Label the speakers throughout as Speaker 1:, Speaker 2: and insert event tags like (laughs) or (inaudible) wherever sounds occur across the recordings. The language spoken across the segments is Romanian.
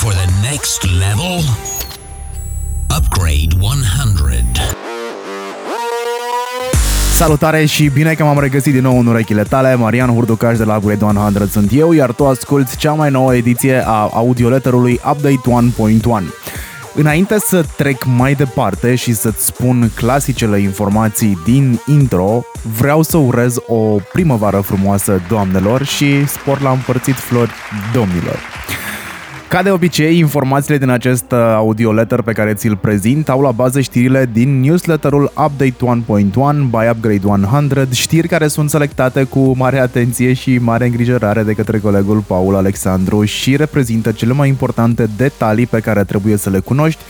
Speaker 1: for the next level? Upgrade 100.
Speaker 2: Salutare și bine că m-am regăsit din nou în urechile tale. Marian Hurducaș de la Upgrade 100 sunt eu, iar tu asculti cea mai nouă ediție a audioletterului Update 1.1. Înainte să trec mai departe și să-ți spun clasicele informații din intro, vreau să urez o primăvară frumoasă doamnelor și spor la împărțit flori domnilor. Ca de obicei, informațiile din acest uh, audio letter pe care ți-l prezint au la bază știrile din newsletterul Update 1.1 by Upgrade 100, știri care sunt selectate cu mare atenție și mare îngrijorare de către colegul Paul Alexandru și reprezintă cele mai importante detalii pe care trebuie să le cunoști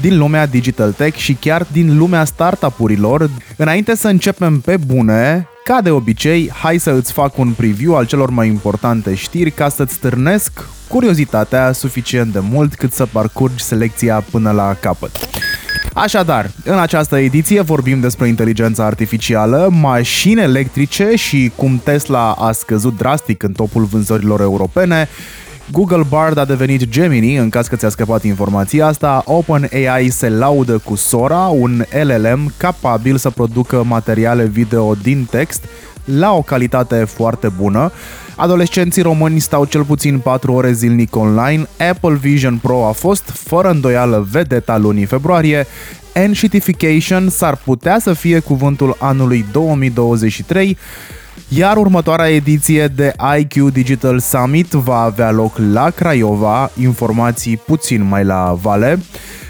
Speaker 2: din lumea digital tech și chiar din lumea startup-urilor. Înainte să începem pe bune, ca de obicei, hai să îți fac un preview al celor mai importante știri ca să-ți stârnesc curiozitatea suficient de mult cât să parcurgi selecția până la capăt. Așadar, în această ediție vorbim despre inteligența artificială, mașini electrice și cum Tesla a scăzut drastic în topul vânzărilor europene, Google Bard a devenit Gemini, în caz că ți-a scăpat informația asta, OpenAI se laudă cu Sora, un LLM capabil să producă materiale video din text la o calitate foarte bună. Adolescenții români stau cel puțin 4 ore zilnic online, Apple Vision Pro a fost, fără îndoială, vedeta lunii februarie, Enshitification s-ar putea să fie cuvântul anului 2023, iar următoarea ediție de IQ Digital Summit va avea loc la Craiova, informații puțin mai la vale.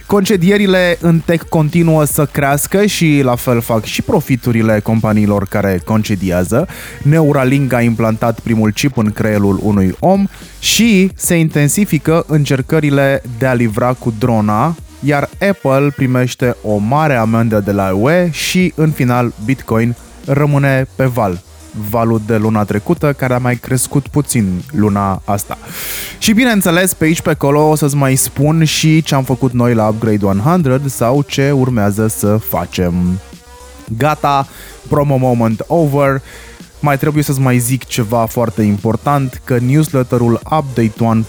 Speaker 2: Concedierile în tech continuă să crească și la fel fac și profiturile companiilor care concediază. Neuralink a implantat primul chip în creierul unui om și se intensifică încercările de a livra cu drona, iar Apple primește o mare amendă de la UE și în final Bitcoin rămâne pe val valul de luna trecută, care a mai crescut puțin luna asta. Și bineînțeles, pe aici pe acolo o să-ți mai spun și ce am făcut noi la Upgrade 100 sau ce urmează să facem. Gata, promo moment over. Mai trebuie să-ți mai zic ceva foarte important, că newsletterul Update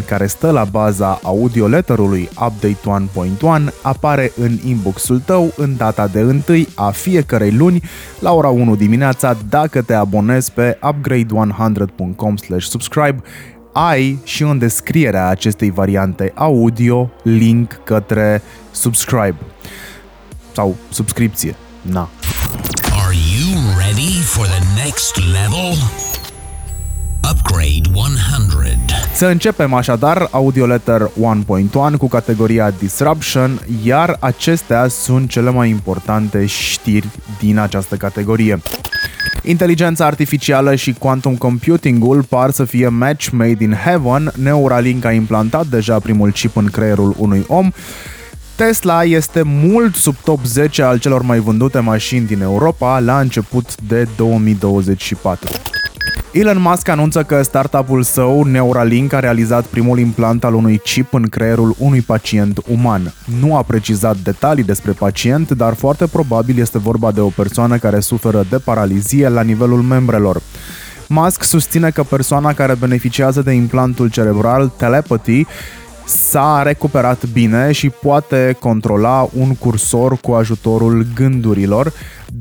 Speaker 2: 1.1, care stă la baza audioletterului Update 1.1, apare în inboxul tău în data de 1 a fiecarei luni la ora 1 dimineața dacă te abonezi pe upgrade100.com subscribe ai și în descrierea acestei variante audio link către subscribe sau subscripție. Na,
Speaker 1: Ready for the next level? Upgrade 100.
Speaker 2: Să începem așadar Audioletter 1.1 cu categoria Disruption, iar acestea sunt cele mai importante știri din această categorie. Inteligența artificială și quantum computingul par să fie match made in heaven. Neuralink a implantat deja primul chip în creierul unui om Tesla este mult sub top 10 al celor mai vândute mașini din Europa la început de 2024. Elon Musk anunță că startup-ul său, Neuralink, a realizat primul implant al unui chip în creierul unui pacient uman. Nu a precizat detalii despre pacient, dar foarte probabil este vorba de o persoană care suferă de paralizie la nivelul membrelor. Musk susține că persoana care beneficiază de implantul cerebral telepathy s-a recuperat bine și poate controla un cursor cu ajutorul gândurilor.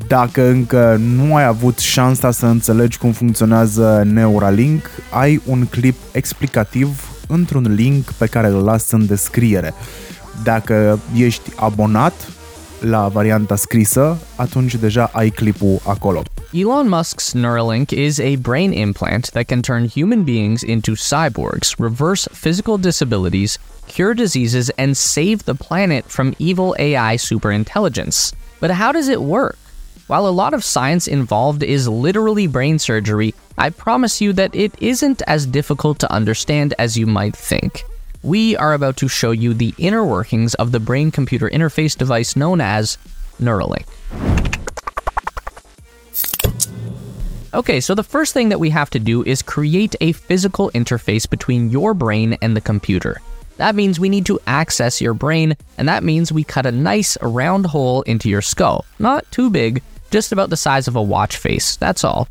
Speaker 2: Dacă încă nu ai avut șansa să înțelegi cum funcționează Neuralink, ai un clip explicativ într-un link pe care îl las în descriere. Dacă ești abonat la varianta scrisă, atunci deja ai clipul acolo.
Speaker 3: Elon Musk's Neuralink is a brain implant that can turn human beings into cyborgs, reverse physical disabilities, cure diseases, and save the planet from evil AI superintelligence. But how does it work? While a lot of science involved is literally brain surgery, I promise you that it isn't as difficult to understand as you might think. We are about to show you the inner workings of the brain computer interface device known as Neuralink. Okay, so the first thing that we have to do is create a physical interface between your brain and the computer. That means we need to access your brain, and that means we cut a nice round hole into your skull. Not too big, just about the size of a watch face, that's all.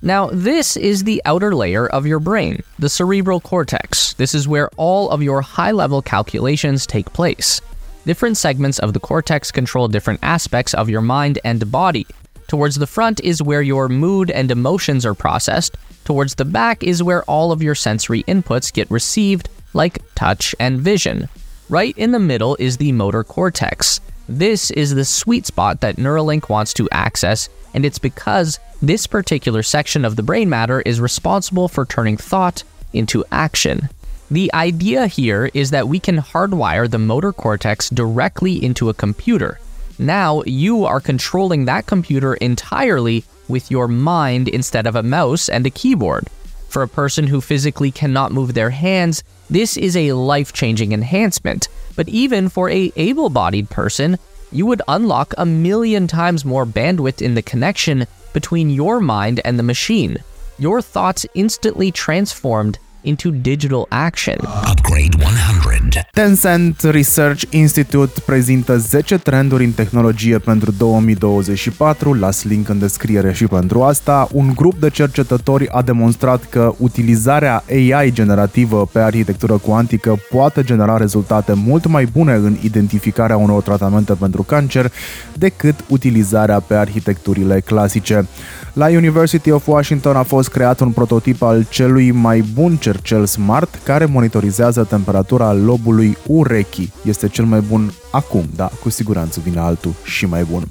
Speaker 3: Now, this is the outer layer of your brain, the cerebral cortex. This is where all of your high level calculations take place. Different segments of the cortex control different aspects of your mind and body. Towards the front is where your mood and emotions are processed. Towards the back is where all of your sensory inputs get received, like touch and vision. Right in the middle is the motor cortex. This is the sweet spot that Neuralink wants to access, and it's because this particular section of the brain matter is responsible for turning thought into action. The idea here is that we can hardwire the motor cortex directly into a computer. Now you are controlling that computer entirely with your mind instead of a mouse and a keyboard. For a person who physically cannot move their hands, this is a life-changing enhancement. But even for a able-bodied person, you would unlock a million times more bandwidth in the connection between your mind and the machine. Your thoughts instantly transformed into digital action.
Speaker 1: Upgrade 100.
Speaker 2: Tencent Research Institute prezintă 10 trenduri în tehnologie pentru 2024. Las link în descriere și pentru asta. Un grup de cercetători a demonstrat că utilizarea AI generativă pe arhitectură cuantică poate genera rezultate mult mai bune în identificarea unor tratamente pentru cancer decât utilizarea pe arhitecturile clasice. La University of Washington a fost creat un prototip al celui mai bun cercel smart care monitorizează temperatura lobului urechii. Este cel mai bun acum, da, cu siguranță vine altul și mai bun.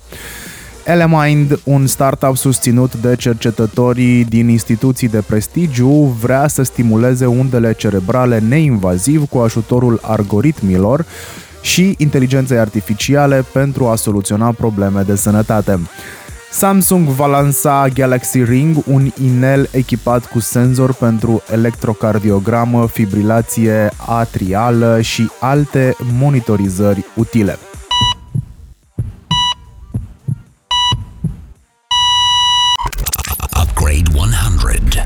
Speaker 2: Elemind, un startup susținut de cercetătorii din instituții de prestigiu, vrea să stimuleze undele cerebrale neinvaziv cu ajutorul algoritmilor și inteligenței artificiale pentru a soluționa probleme de sănătate. Samsung va lansa Galaxy Ring, un inel echipat cu senzor pentru electrocardiogramă, fibrilație atrială și alte monitorizări utile.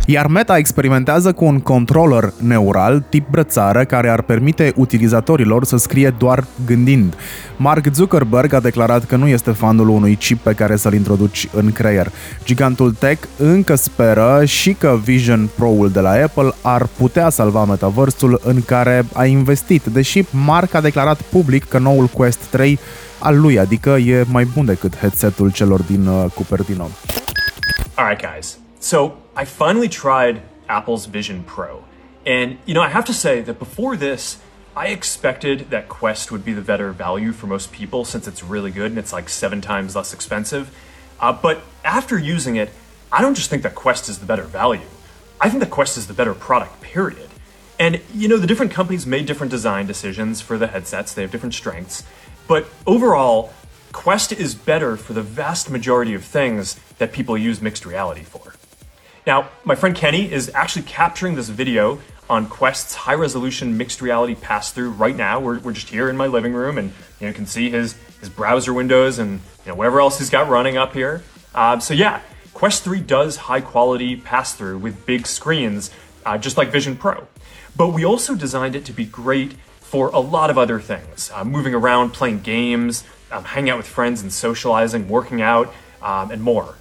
Speaker 2: Iar Meta experimentează cu un controller neural tip brățară care ar permite utilizatorilor să scrie doar gândind. Mark Zuckerberg a declarat că nu este fanul unui chip pe care să-l introduci în creier. Gigantul tech încă speră și că Vision Pro-ul de la Apple ar putea salva metaversul în care a investit, deși Mark a declarat public că noul Quest 3 al lui, adică e mai bun decât headsetul celor din uh, Cupertino.
Speaker 4: All right, guys. So I finally tried Apple's Vision Pro. And, you know, I have to say that before this, I expected that Quest would be the better value for most people since it's really good and it's like seven times less expensive. Uh, but after using it, I don't just think that Quest is the better value. I think that Quest is the better product, period. And, you know, the different companies made different design decisions for the headsets, they have different strengths. But overall, Quest is better for the vast majority of things that people use mixed reality for. Now, my friend Kenny is actually capturing this video on Quest's high resolution mixed reality pass through right now. We're, we're just here in my living room and you, know, you can see his, his browser windows and you know, whatever else he's got running up here. Uh, so, yeah, Quest 3 does high quality pass through with big screens, uh, just like Vision Pro. But we also designed it to be great for a lot of other things uh, moving around, playing games, um, hanging out with friends and socializing, working out, um, and more.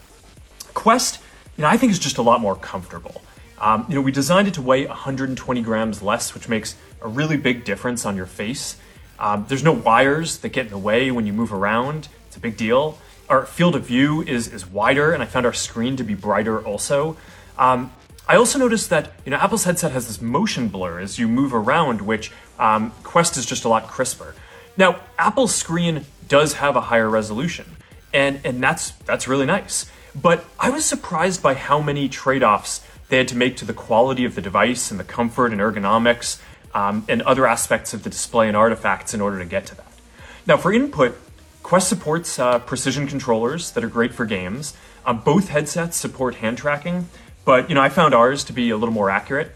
Speaker 4: Quest you know, I think is just a lot more comfortable. Um, you know, we designed it to weigh 120 grams less, which makes a really big difference on your face. Um, there's no wires that get in the way when you move around. It's a big deal. Our field of view is is wider, and I found our screen to be brighter also. Um, I also noticed that you know Apple's headset has this motion blur as you move around, which um, Quest is just a lot crisper. Now, Apple's screen does have a higher resolution, and and that's that's really nice. But I was surprised by how many trade offs they had to make to the quality of the device and the comfort and ergonomics um, and other aspects of the display and artifacts in order to get to that. Now, for input, Quest supports uh, precision controllers that are great for games. Um, both headsets support hand tracking, but you know I found ours to be a little more accurate.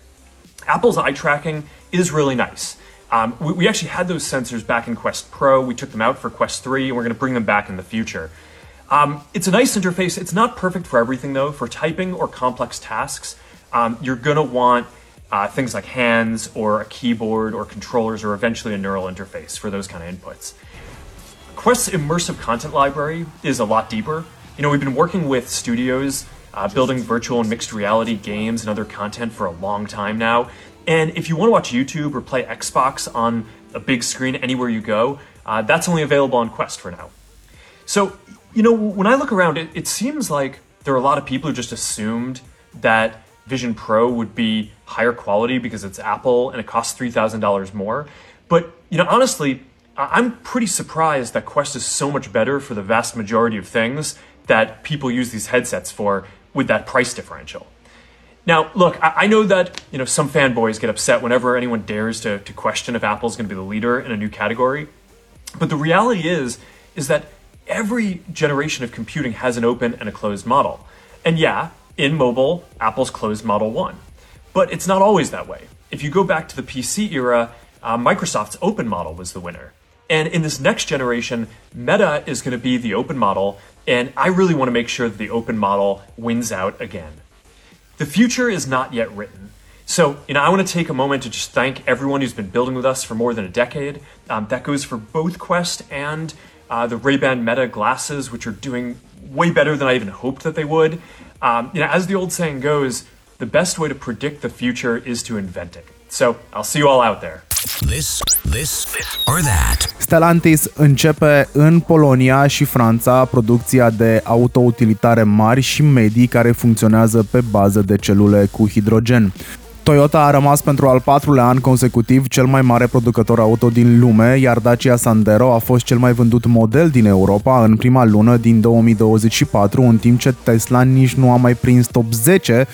Speaker 4: Apple's eye tracking is really nice. Um, we, we, actually had those sensors back in Quest Pro. We took them out for Quest 3, and we're going to bring them back in the future. Um, it's a nice interface. It's not perfect for everything, though. For typing or complex tasks, um, you're going to want uh, things like hands or a keyboard or controllers or eventually a neural interface for those kind of inputs. Quest's immersive content library is a lot deeper. You know, we've been working with studios uh, building virtual and mixed reality games and other content for a long time now. And if you want to watch YouTube or play Xbox on a big screen anywhere you go, uh, that's only available on Quest for now. So, you know, when I look around, it, it seems like there are a lot of people who just assumed that Vision Pro would be higher quality because it's Apple and it costs $3,000 more. But, you know, honestly, I'm pretty surprised that Quest is so much better for the vast majority of things that people use these headsets for with that price differential. Now, look, I, know that you know some fanboys get upset whenever anyone dares to, to question if Apple's going to be the leader in a new category. But the reality is, is that every generation of computing has an open and a closed model. And yeah, in mobile, Apple's closed model won. But it's not always that way. If you go back to the PC era, uh, Microsoft's open model was the winner. And in this next generation, Meta is going to be the open model, and I really want to make sure that the open model wins out again. The future is not yet written. So, you know, I want to take a moment to just thank everyone who's been building with us for more than a decade. Um, that goes for both Quest and uh, the Ray-Ban Meta glasses, which are doing way better than I even hoped that they would. Um, you know, as the old saying goes, the best way to predict the future is to invent it. So, I'll see you all out there.
Speaker 1: This, this, or that.
Speaker 2: Stellantis începe în Polonia și Franța producția de autoutilitare mari și medii care funcționează pe bază de celule cu hidrogen. Toyota a rămas pentru al patrulea an consecutiv cel mai mare producător auto din lume, iar Dacia Sandero a fost cel mai vândut model din Europa în prima lună din 2024, în timp ce Tesla nici nu a mai prins top 10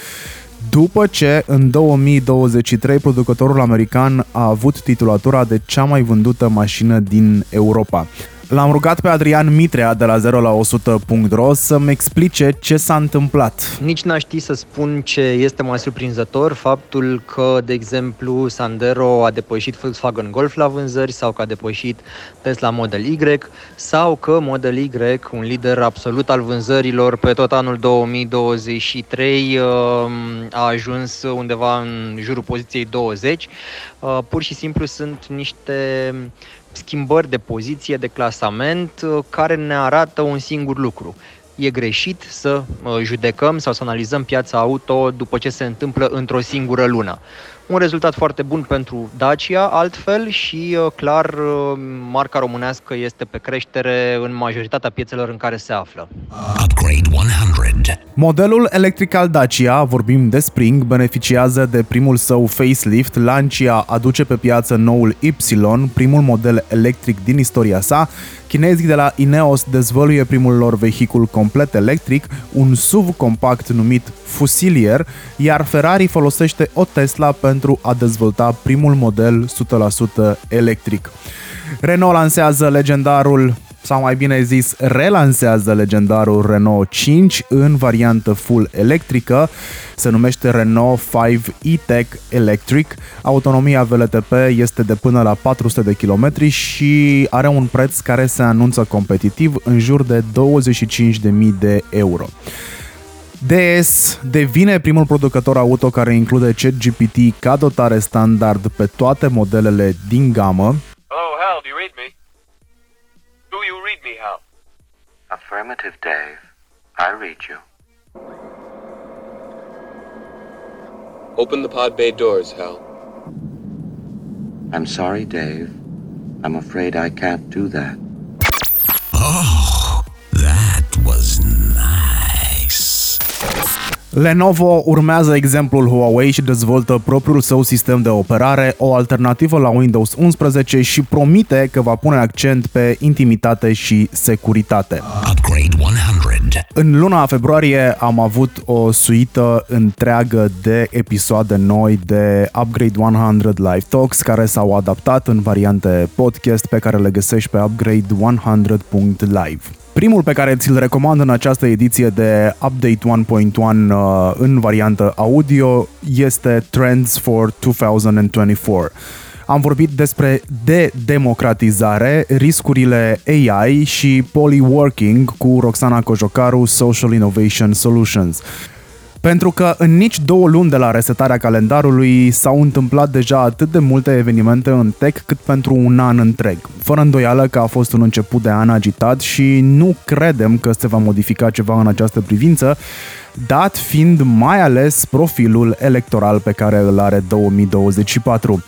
Speaker 2: după ce în 2023 producătorul american a avut titulatura de cea mai vândută mașină din Europa. L-am rugat pe Adrian Mitrea de la 0 la 100.ro să-mi explice ce s-a întâmplat.
Speaker 5: Nici n-aș ști să spun ce este mai surprinzător, faptul că, de exemplu, Sandero a depășit Volkswagen Golf la vânzări sau că a depășit Tesla Model Y sau că Model Y, un lider absolut al vânzărilor pe tot anul 2023, uh, a ajuns undeva în jurul poziției 20. Uh, pur și simplu sunt niște schimbări de poziție, de clasament, uh, care ne arată un singur lucru. E greșit să uh, judecăm sau să analizăm piața auto după ce se întâmplă într-o singură lună un rezultat foarte bun pentru Dacia, altfel și uh, clar uh, marca românească este pe creștere în majoritatea piețelor în care se află.
Speaker 1: Upgrade 100.
Speaker 2: Modelul electric al Dacia, vorbim de Spring, beneficiază de primul său facelift. Lancia aduce pe piață noul Y, primul model electric din istoria sa. Chinezii de la Ineos dezvăluie primul lor vehicul complet electric, un SUV compact numit Fusilier, iar Ferrari folosește o Tesla pentru a dezvolta primul model 100% electric. Renault lansează legendarul sau mai bine zis, relansează legendarul Renault 5 în variantă full electrică. Se numește Renault 5 E-Tech Electric. Autonomia VLTP este de până la 400 de km și are un preț care se anunță competitiv în jur de 25.000 de euro. DS devine primul producător auto care include ChatGPT ca dotare standard pe toate modelele din gamă.
Speaker 6: Oh, hell, do you read me? Do you read me, Hal?
Speaker 7: Affirmative, Dave. I read you.
Speaker 6: Open the pod bay doors, Hal.
Speaker 7: I'm sorry, Dave. I'm afraid I can't do that.
Speaker 1: Oh, that was nice.
Speaker 2: Lenovo urmează exemplul Huawei și dezvoltă propriul său sistem de operare, o alternativă la Windows 11 și promite că va pune accent pe intimitate și securitate.
Speaker 1: Upgrade 100.
Speaker 2: În luna februarie am avut o suită întreagă de episoade noi de Upgrade 100 Live Talks care s-au adaptat în variante podcast pe care le găsești pe upgrade100.live. Primul pe care ți-l recomand în această ediție de Update 1.1 uh, în variantă audio este Trends for 2024. Am vorbit despre de-democratizare, riscurile AI și polyworking cu Roxana Cojocaru, Social Innovation Solutions. Pentru că în nici două luni de la resetarea calendarului s-au întâmplat deja atât de multe evenimente în tech cât pentru un an întreg. Fără îndoială că a fost un început de an agitat și nu credem că se va modifica ceva în această privință, dat fiind mai ales profilul electoral pe care îl are 2024.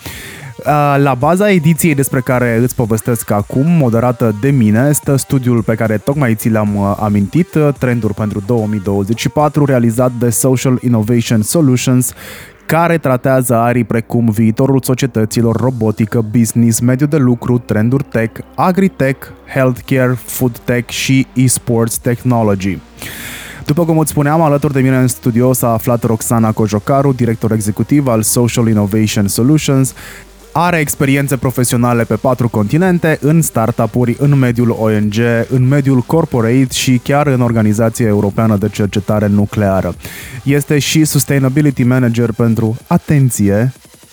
Speaker 2: La baza ediției despre care îți povestesc acum, moderată de mine, stă studiul pe care tocmai ți l-am uh, amintit, uh, Trenduri pentru 2024, realizat de Social Innovation Solutions, care tratează arii precum viitorul societăților, robotică, business, mediu de lucru, trenduri tech, agritech, healthcare, food tech și e-sports technology. După cum îți spuneam, alături de mine în studio s-a aflat Roxana Cojocaru, director executiv al Social Innovation Solutions, are experiențe profesionale pe patru continente, în startup-uri, în mediul ONG, în mediul corporate și chiar în Organizația Europeană de Cercetare Nucleară. Este și Sustainability Manager pentru, atenție,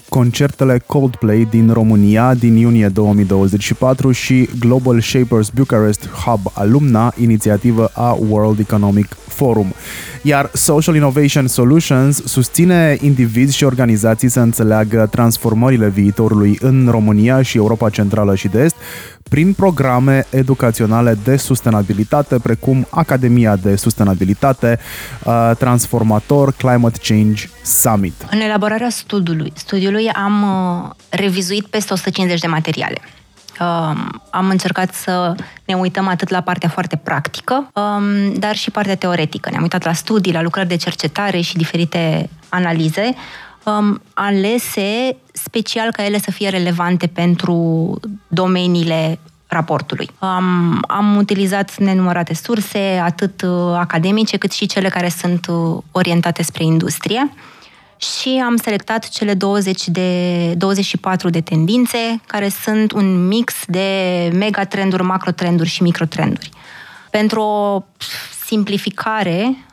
Speaker 2: concertele Coldplay din România din iunie 2024 și Global Shapers Bucharest Hub Alumna, inițiativă a World Economic Forum. Iar Social Innovation Solutions susține indivizi și organizații să înțeleagă transformările viitorului în România și Europa Centrală și de Est prin programe educaționale de sustenabilitate, precum Academia de Sustenabilitate, uh, Transformator Climate Change Summit.
Speaker 8: În elaborarea studiului, studiului am uh, revizuit peste 150 de materiale. Um, am încercat să ne uităm atât la partea foarte practică, um, dar și partea teoretică. Ne-am uitat la studii, la lucrări de cercetare și diferite analize um, alese special ca ele să fie relevante pentru domeniile raportului. Am, am utilizat nenumărate surse, atât uh, academice cât și cele care sunt uh, orientate spre industrie și am selectat cele 20 de, 24 de tendințe care sunt un mix de megatrenduri, macrotrenduri și microtrenduri. Pentru o simplificare, um,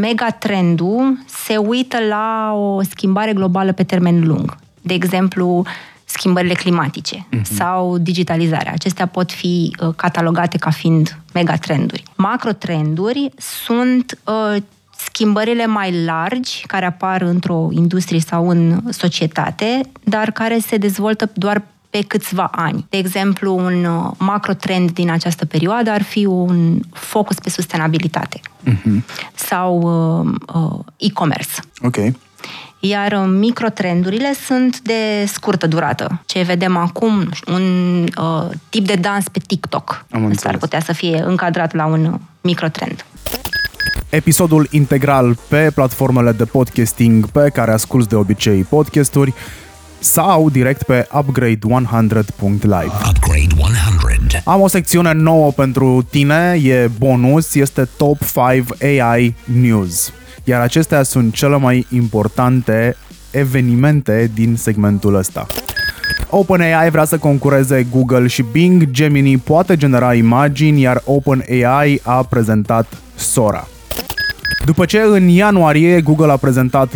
Speaker 8: megatrendul se uită la o schimbare globală pe termen lung. De exemplu, schimbările climatice uh-huh. sau digitalizarea. Acestea pot fi uh, catalogate ca fiind megatrenduri. Macrotrenduri sunt uh, schimbările mai largi care apar într-o industrie sau în societate, dar care se dezvoltă doar pe câțiva ani. De exemplu, un uh, macro trend din această perioadă ar fi un focus pe sustenabilitate uh-huh. sau uh, uh, e-commerce.
Speaker 2: Ok.
Speaker 8: Iar uh, microtrendurile sunt de scurtă durată. Ce vedem acum, un uh, tip de dans pe TikTok. Am Asta ar putea să fie încadrat la un microtrend
Speaker 2: episodul integral pe platformele de podcasting pe care asculti de obicei podcasturi sau direct pe upgrade100.live.
Speaker 1: Upgrade 100.
Speaker 2: Am o secțiune nouă pentru tine, e bonus, este Top 5 AI News. Iar acestea sunt cele mai importante evenimente din segmentul ăsta. OpenAI vrea să concureze Google și Bing, Gemini poate genera imagini, iar OpenAI a prezentat Sora. După ce în ianuarie Google a prezentat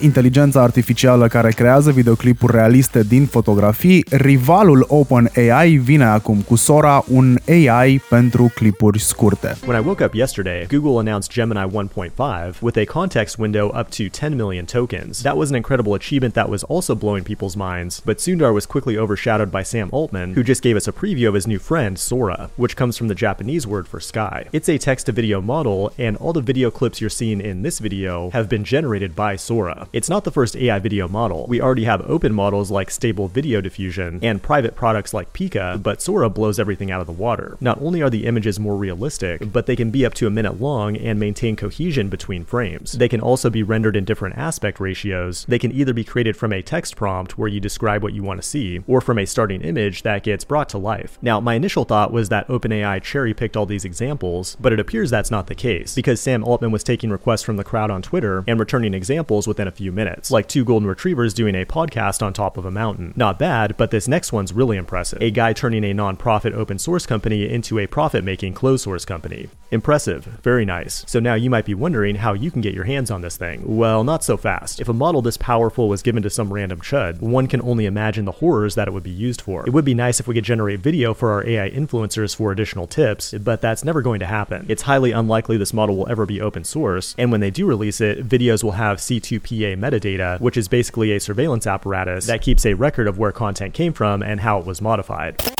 Speaker 2: inteligența artificială care creează videoclipuri realiste din fotografii, rivalul OpenAI vine acum cu Sora, un AI pentru clipuri scurte.
Speaker 9: When I woke up yesterday, Google announced Gemini 1.5 with a context window up to 10 million tokens. That was an incredible achievement that was also blowing people's minds, but Sundar was quickly overshadowed by Sam Altman, who just gave us a preview of his new friend, Sora, which comes from the Japanese word for sky. It's a text to video model, and all the video clips you're seeing in this video have been generated by Sora. It's not the first AI video model. We already have open models like Stable Video Diffusion and private products like Pika, but Sora blows everything out of the water. Not only are the images more realistic, but they can be up to a minute long and maintain cohesion between frames. They can also be rendered in different aspect ratios. They can either be created from a text prompt where you describe what you want to see, or from a starting image that gets brought to life. Now, my initial thought was that OpenAI cherry picked all these examples, but it appears that's not the case, because Sam Altman was taking requests from the crowd on Twitter and returning examples within a few minutes, like two golden retrievers doing a podcast on top of a mountain. Not bad, but this next one's really impressive. A guy turning a non-profit open source company into a profit-making closed source company. Impressive, very nice. So now you might be wondering how you can get your hands on this thing. Well, not so fast. If a model this powerful was given to some random chud, one can only imagine the horrors that it would be used for. It would be nice if we could generate video for our AI influencers for additional tips, but that's never going to happen. It's highly unlikely this model will ever be open source, and when they do release it, videos will have C2PA metadata, which is basically a surveillance apparatus that keeps a record of where content came from and how it was modified.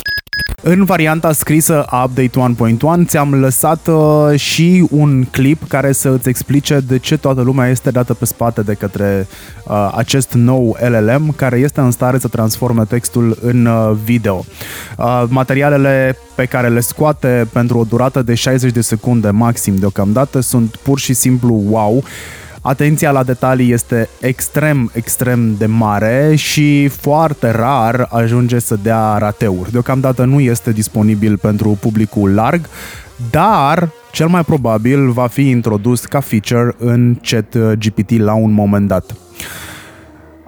Speaker 2: În varianta scrisă a Update 1.1 ți-am lăsat uh, și un clip care să îți explice de ce toată lumea este dată pe spate de către uh, acest nou LLM care este în stare să transforme textul în uh, video. Uh, materialele pe care le scoate pentru o durată de 60 de secunde maxim deocamdată sunt pur și simplu wow Atenția la detalii este extrem, extrem de mare și foarte rar ajunge să dea rateuri. Deocamdată nu este disponibil pentru publicul larg, dar cel mai probabil va fi introdus ca feature în chat GPT la un moment dat.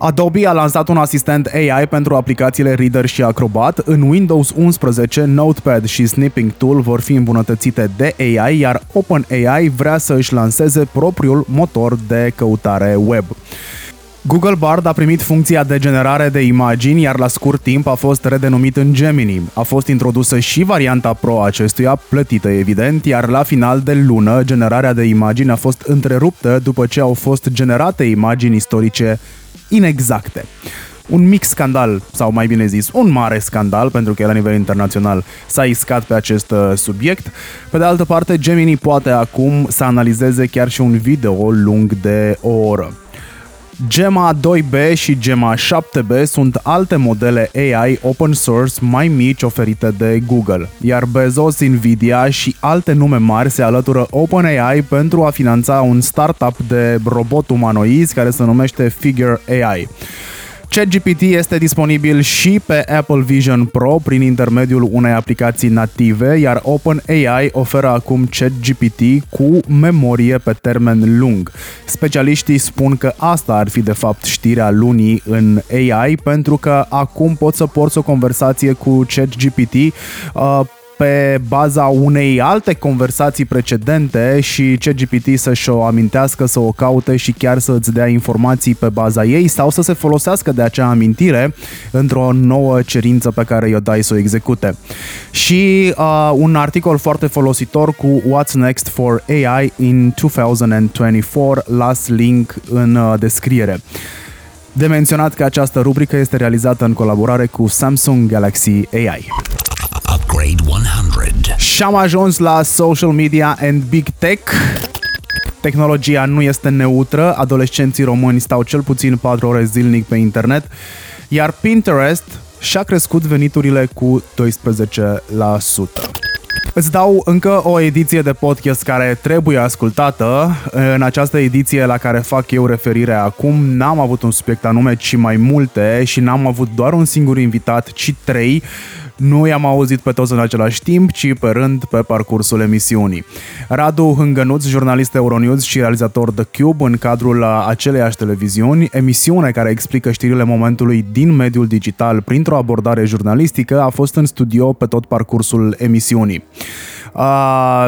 Speaker 2: Adobe a lansat un asistent AI pentru aplicațiile Reader și Acrobat. În Windows 11, Notepad și Snipping Tool vor fi îmbunătățite de AI, iar OpenAI vrea să își lanseze propriul motor de căutare web. Google Bard a primit funcția de generare de imagini, iar la scurt timp a fost redenumit în Gemini. A fost introdusă și varianta Pro acestuia, plătită evident, iar la final de lună generarea de imagini a fost întreruptă după ce au fost generate imagini istorice inexacte. Un mic scandal, sau mai bine zis, un mare scandal, pentru că la nivel internațional s-a iscat pe acest uh, subiect. Pe de altă parte, Gemini poate acum să analizeze chiar și un video lung de o oră. Gemma 2B și Gemma 7B sunt alte modele AI open source mai mici oferite de Google, iar Bezos, Nvidia și alte nume mari se alătură OpenAI pentru a finanța un startup de robot umanoizi care se numește Figure AI. ChatGPT este disponibil și pe Apple Vision Pro prin intermediul unei aplicații native, iar OpenAI oferă acum ChatGPT cu memorie pe termen lung. Specialiștii spun că asta ar fi de fapt știrea lunii în AI, pentru că acum poți să porți o conversație cu ChatGPT uh, pe baza unei alte conversații precedente și ChatGPT să-și o amintească, să o caute și chiar să îți dea informații pe baza ei sau să se folosească de acea amintire într-o nouă cerință pe care i-o dai să o execute. Și uh, un articol foarte folositor cu What's Next for AI in 2024, las link în uh, descriere. De menționat că această rubrică este realizată în colaborare cu Samsung Galaxy AI.
Speaker 1: Upgrade 100.
Speaker 2: Și am ajuns la social media and big tech. Tehnologia nu este neutră, adolescenții români stau cel puțin 4 ore zilnic pe internet, iar Pinterest și-a crescut veniturile cu 12%. Îți dau încă o ediție de podcast care trebuie ascultată. În această ediție la care fac eu referire acum, n-am avut un subiect anume, ci mai multe și n-am avut doar un singur invitat, ci trei nu i-am auzit pe toți în același timp, ci pe rând pe parcursul emisiunii. Radu Hângănuț, jurnalist Euronews și realizator The Cube în cadrul aceleiași televiziuni, emisiune care explică știrile momentului din mediul digital printr-o abordare jurnalistică, a fost în studio pe tot parcursul emisiunii. Uh,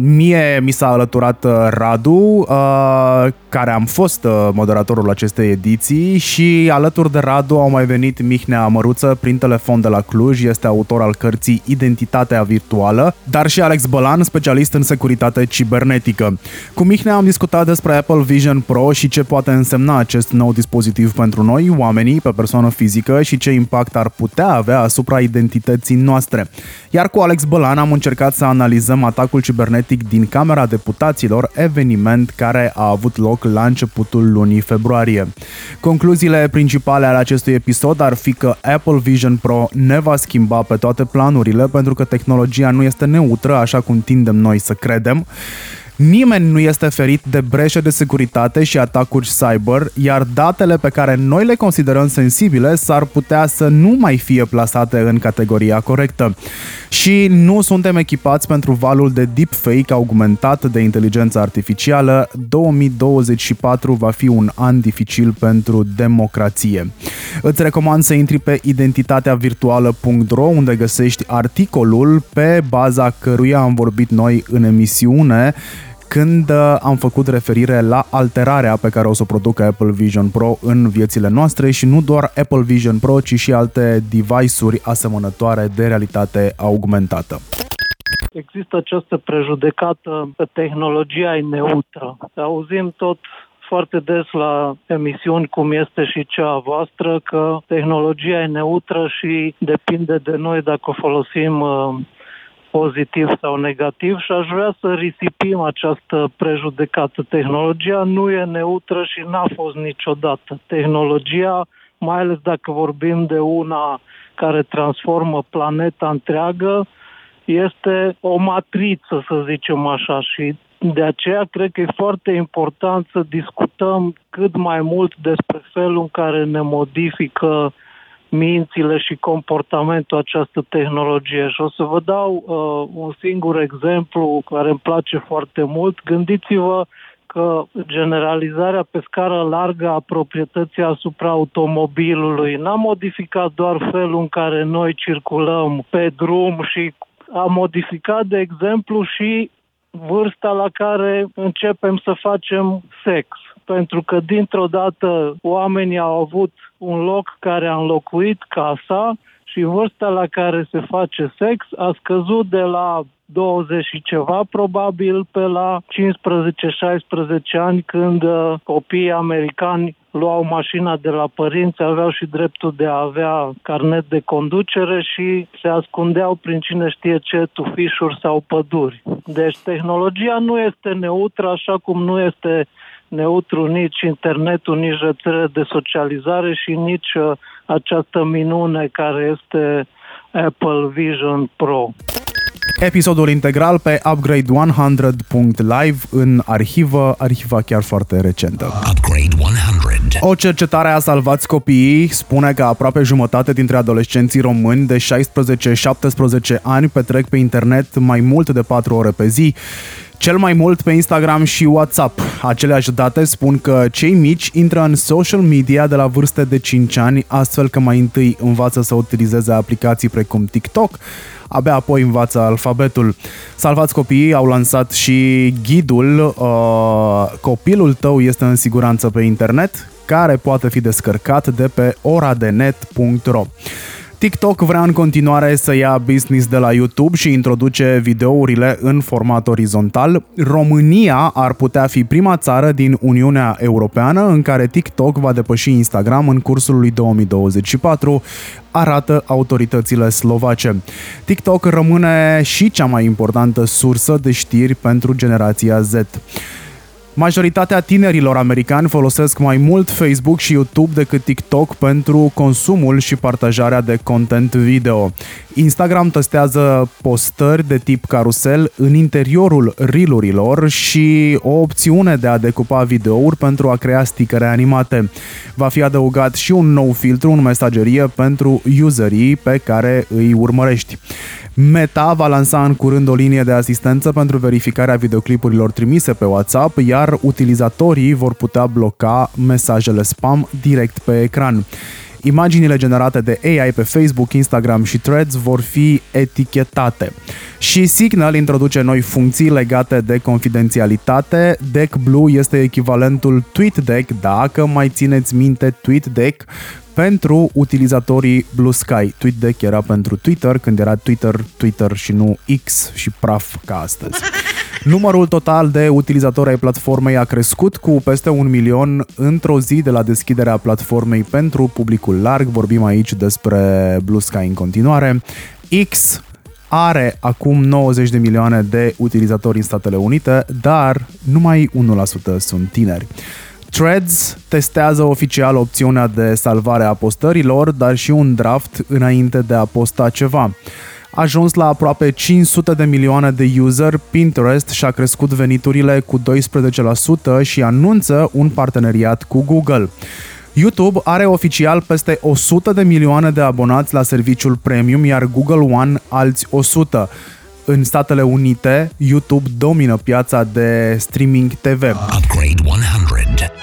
Speaker 2: mie mi s-a alăturat uh, Radu, uh, care am fost uh, moderatorul acestei ediții și alături de Radu au mai venit Mihnea Măruță prin telefon de la Cluj, este autor al cărții Identitatea virtuală, dar și Alex Bălan, specialist în securitate cibernetică. Cu Mihnea am discutat despre Apple Vision Pro și ce poate însemna acest nou dispozitiv pentru noi, oamenii, pe persoană fizică și ce impact ar putea avea asupra identității noastre. Iar cu Alex Bălan am încercat să analizăm atacul cibernetic din Camera Deputaților, eveniment care a avut loc la începutul lunii februarie. Concluziile principale ale acestui episod ar fi că Apple Vision Pro ne va schimba pe toate planurile pentru că tehnologia nu este neutră așa cum tindem noi să credem. Nimeni nu este ferit de breșe de securitate și atacuri cyber, iar datele pe care noi le considerăm sensibile s-ar putea să nu mai fie plasate în categoria corectă. Și nu suntem echipați pentru valul de deepfake augmentat de inteligență artificială. 2024 va fi un an dificil pentru democrație. Îți recomand să intri pe identitateavirtuală.ro unde găsești articolul pe baza căruia am vorbit noi în emisiune când uh, am făcut referire la alterarea pe care o să o producă Apple Vision Pro în viețile noastre și nu doar Apple Vision Pro, ci și alte device-uri asemănătoare de realitate augmentată.
Speaker 10: Există această prejudecată că tehnologia e neutră. Auzim tot foarte des la emisiuni cum este și cea a voastră că tehnologia e neutră și depinde de noi dacă o folosim uh, pozitiv sau negativ și aș vrea să risipim această prejudecată. Tehnologia nu e neutră și n-a fost niciodată. Tehnologia, mai ales dacă vorbim de una care transformă planeta întreagă, este o matriță, să zicem așa, și de aceea cred că e foarte important să discutăm cât mai mult despre felul în care ne modifică mințile și comportamentul această tehnologie. Și o să vă dau uh, un singur exemplu care îmi place foarte mult. Gândiți-vă că generalizarea pe scară largă a proprietății asupra automobilului n-a modificat doar felul în care noi circulăm pe drum și a modificat, de exemplu, și vârsta la care începem să facem sex. Pentru că dintr-o dată oamenii au avut un loc care a înlocuit casa și vârsta la care se face sex a scăzut de la 20 și ceva, probabil pe la 15-16 ani, când uh, copiii americani luau mașina de la părinți, aveau și dreptul de a avea carnet de conducere și se ascundeau prin cine știe ce tufișuri sau păduri. Deci tehnologia nu este neutră, așa cum nu este neutru nici internetul, nici rețele de socializare și nici uh, această minune care este Apple Vision Pro.
Speaker 2: Episodul integral pe upgrade100.live în arhivă, arhiva chiar foarte recentă.
Speaker 1: Upgrade 100.
Speaker 2: O cercetare a salvat copiii spune că aproape jumătate dintre adolescenții români de 16-17 ani petrec pe internet mai mult de 4 ore pe zi cel mai mult pe Instagram și WhatsApp. Aceleași date spun că cei mici intră în social media de la vârste de 5 ani, astfel că mai întâi învață să utilizeze aplicații precum TikTok, abia apoi învață alfabetul. Salvați copiii au lansat și ghidul uh, Copilul tău este în siguranță pe internet, care poate fi descărcat de pe oradenet.ro. TikTok vrea în continuare să ia business de la YouTube și introduce videourile în format orizontal. România ar putea fi prima țară din Uniunea Europeană în care TikTok va depăși Instagram în cursul lui 2024, arată autoritățile slovace. TikTok rămâne și cea mai importantă sursă de știri pentru generația Z. Majoritatea tinerilor americani folosesc mai mult Facebook și YouTube decât TikTok pentru consumul și partajarea de content video. Instagram testează postări de tip carusel în interiorul rilurilor și o opțiune de a decupa videouri pentru a crea sticăre animate. Va fi adăugat și un nou filtru în mesagerie pentru userii pe care îi urmărești. Meta va lansa în curând o linie de asistență pentru verificarea videoclipurilor trimise pe WhatsApp, iar utilizatorii vor putea bloca mesajele spam direct pe ecran. Imaginile generate de AI pe Facebook, Instagram și Threads vor fi etichetate. Și Signal introduce noi funcții legate de confidențialitate. Deck Blue este echivalentul TweetDeck, dacă mai țineți minte TweetDeck, pentru utilizatorii Blue Sky. TweetDeck era pentru Twitter, când era Twitter, Twitter și nu X și praf ca astăzi. Numărul total de utilizatori ai platformei a crescut cu peste un milion într-o zi de la deschiderea platformei pentru publicul larg. Vorbim aici despre Blue Sky în continuare. X are acum 90 de milioane de utilizatori în Statele Unite, dar numai 1% sunt tineri. Threads testează oficial opțiunea de salvare a postărilor, dar și un draft înainte de a posta ceva. A ajuns la aproape 500 de milioane de user, Pinterest și-a crescut veniturile cu 12% și anunță un parteneriat cu Google. YouTube are oficial peste 100 de milioane de abonați la serviciul premium, iar Google One alți 100. În Statele Unite, YouTube domină piața de streaming TV.
Speaker 1: Upgrade 100.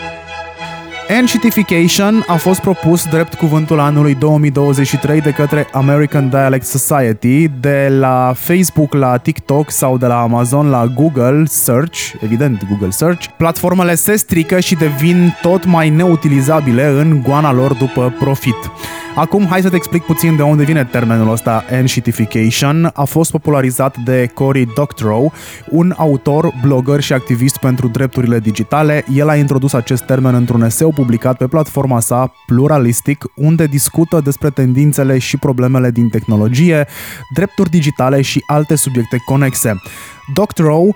Speaker 2: Enshitification a fost propus drept cuvântul anului 2023 de către American Dialect Society, de la Facebook la TikTok sau de la Amazon la Google Search, evident Google Search. Platformele se strică și devin tot mai neutilizabile în goana lor după profit. Acum, hai să te explic puțin de unde vine termenul ăsta Enshitification. A fost popularizat de Cory Doctorow, un autor, blogger și activist pentru drepturile digitale. El a introdus acest termen într-un eseu publicat pe platforma sa Pluralistic, unde discută despre tendințele și problemele din tehnologie, drepturi digitale și alte subiecte conexe. Doctorow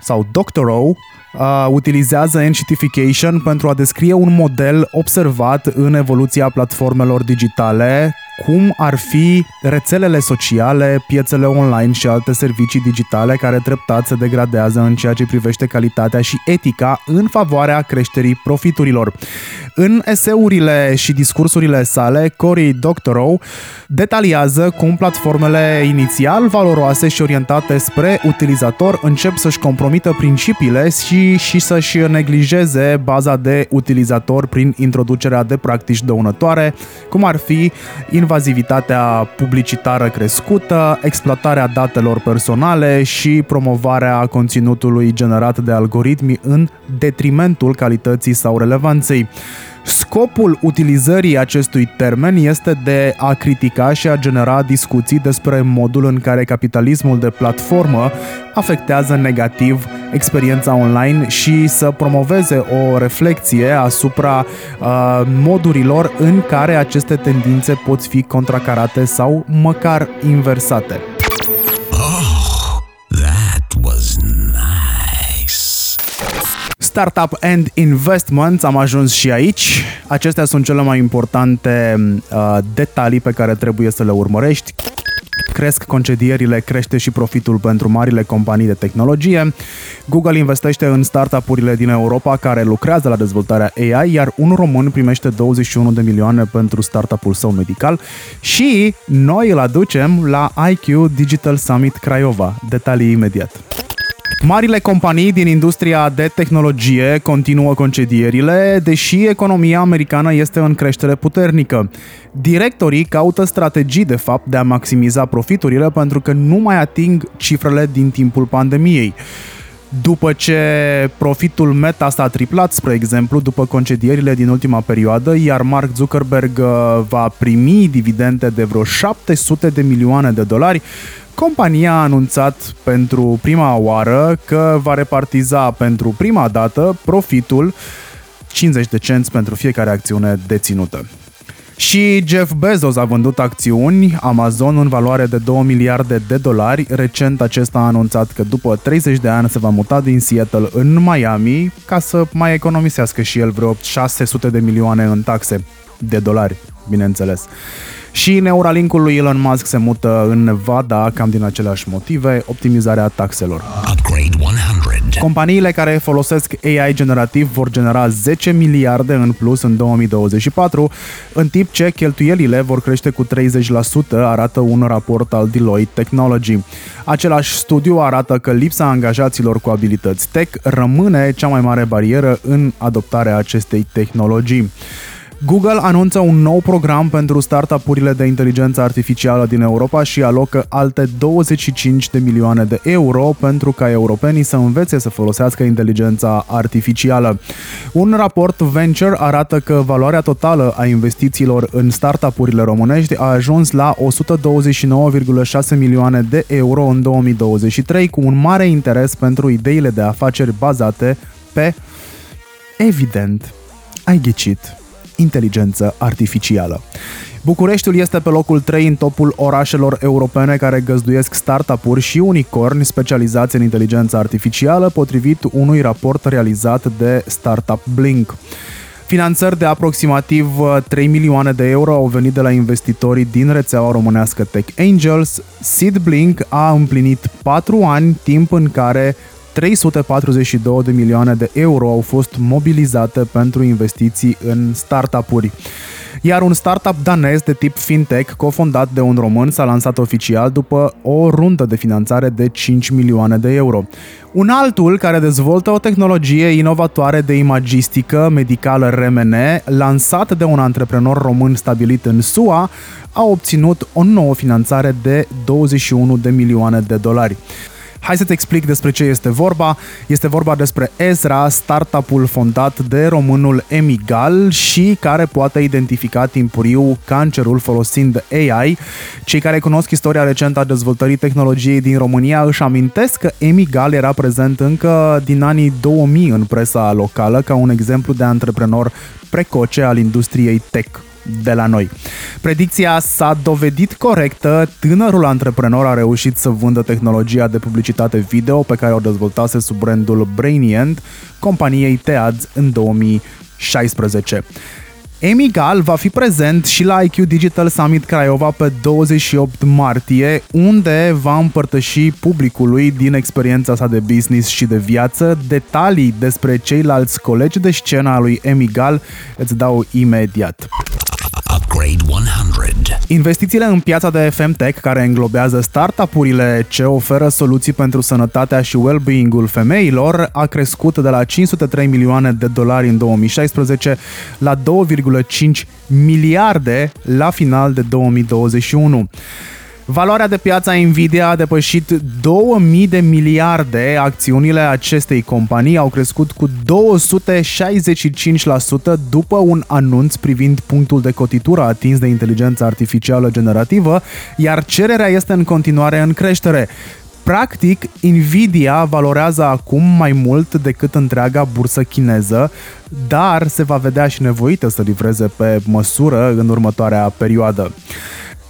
Speaker 2: sau Doctorow uh, utilizează Enshitification pentru a descrie un model observat în evoluția platformelor digitale cum ar fi rețelele sociale, piețele online și alte servicii digitale care treptat se degradează în ceea ce privește calitatea și etica în favoarea creșterii profiturilor. În eseurile și discursurile sale, Cory Doctorow detaliază cum platformele inițial valoroase și orientate spre utilizator încep să-și compromită principiile și, și să-și neglijeze baza de utilizator prin introducerea de practici dăunătoare, cum ar fi invazivitatea publicitară crescută, exploatarea datelor personale și promovarea conținutului generat de algoritmi în detrimentul calității sau relevanței. Scopul utilizării acestui termen este de a critica și a genera discuții despre modul în care capitalismul de platformă afectează negativ experiența online și să promoveze o reflexie asupra uh, modurilor în care aceste tendințe pot fi contracarate sau măcar inversate. Startup and Investments, am ajuns și aici. Acestea sunt cele mai importante uh, detalii pe care trebuie să le urmărești. Cresc concedierile, crește și profitul pentru marile companii de tehnologie. Google investește în startup-urile din Europa care lucrează la dezvoltarea AI, iar un român primește 21 de milioane pentru startup-ul său medical și noi îl aducem la IQ Digital Summit Craiova. Detalii imediat. Marile companii din industria de tehnologie continuă concedierile, deși economia americană este în creștere puternică. Directorii caută strategii, de fapt, de a maximiza profiturile pentru că nu mai ating cifrele din timpul pandemiei. După ce profitul Meta s-a triplat, spre exemplu, după concedierile din ultima perioadă, iar Mark Zuckerberg uh, va primi dividende de vreo 700 de milioane de dolari, compania a anunțat pentru prima oară că va repartiza pentru prima dată profitul 50 de cenți pentru fiecare acțiune deținută. Și Jeff Bezos a vândut acțiuni Amazon în valoare de 2 miliarde de dolari. Recent acesta a anunțat că după 30 de ani se va muta din Seattle în Miami ca să mai economisească și el vreo 600 de milioane în taxe de dolari, bineînțeles. Și Neuralink-ul lui Elon Musk se mută în Nevada cam din aceleași motive, optimizarea taxelor.
Speaker 1: Upgrade 100.
Speaker 2: Companiile care folosesc AI generativ vor genera 10 miliarde în plus în 2024, în timp ce cheltuielile vor crește cu 30%, arată un raport al Deloitte Technology. Același studiu arată că lipsa angajaților cu abilități tech rămâne cea mai mare barieră în adoptarea acestei tehnologii. Google anunță un nou program pentru startup-urile de inteligență artificială din Europa și alocă alte 25 de milioane de euro pentru ca europenii să învețe să folosească inteligența artificială. Un raport Venture arată că valoarea totală a investițiilor în startup-urile românești a ajuns la 129,6 milioane de euro în 2023, cu un mare interes pentru ideile de afaceri bazate pe, evident, ai ghicit, inteligență artificială. Bucureștiul este pe locul 3 în topul orașelor europene care găzduiesc startup-uri și unicorni specializați în inteligență artificială, potrivit unui raport realizat de Startup Blink. Finanțări de aproximativ 3 milioane de euro au venit de la investitorii din rețeaua românească Tech Angels. Seed Blink a împlinit 4 ani, timp în care 342 de milioane de euro au fost mobilizate pentru investiții în startup-uri. Iar un startup danez de tip fintech, cofondat de un român, s-a lansat oficial după o rundă de finanțare de 5 milioane de euro. Un altul care dezvoltă o tehnologie inovatoare de imagistică medicală RMN, lansat de un antreprenor român stabilit în SUA, a obținut o nouă finanțare de 21 de milioane de dolari. Hai să-ți explic despre ce este vorba. Este vorba despre Ezra, startup-ul fondat de românul Emigal și care poate identifica timpuriu cancerul folosind AI. Cei care cunosc istoria recentă a dezvoltării tehnologiei din România își amintesc că Emigal era prezent încă din anii 2000 în presa locală ca un exemplu de antreprenor precoce al industriei tech de la noi. Predicția s-a dovedit corectă, tânărul antreprenor a reușit să vândă tehnologia de publicitate video pe care o dezvoltase sub brandul Brainient companiei Teads în 2016. Emigal va fi prezent și la IQ Digital Summit Craiova pe 28 martie, unde va împărtăși publicului din experiența sa de business și de viață detalii despre ceilalți colegi de scenă a lui Emigal. Îți dau imediat.
Speaker 1: Upgrade 100.
Speaker 2: Investițiile în piața de femtech, care englobează startup-urile ce oferă soluții pentru sănătatea și well-being-ul femeilor, a crescut de la 503 milioane de dolari în 2016 la 2,5 miliarde la final de 2021. Valoarea de piață a Nvidia a depășit 2000 de miliarde. Acțiunile acestei companii au crescut cu 265% după un anunț privind punctul de cotitură atins de inteligența artificială generativă, iar cererea este în continuare în creștere. Practic, Nvidia valorează acum mai mult decât întreaga bursă chineză, dar se va vedea și nevoită să livreze pe măsură în următoarea perioadă.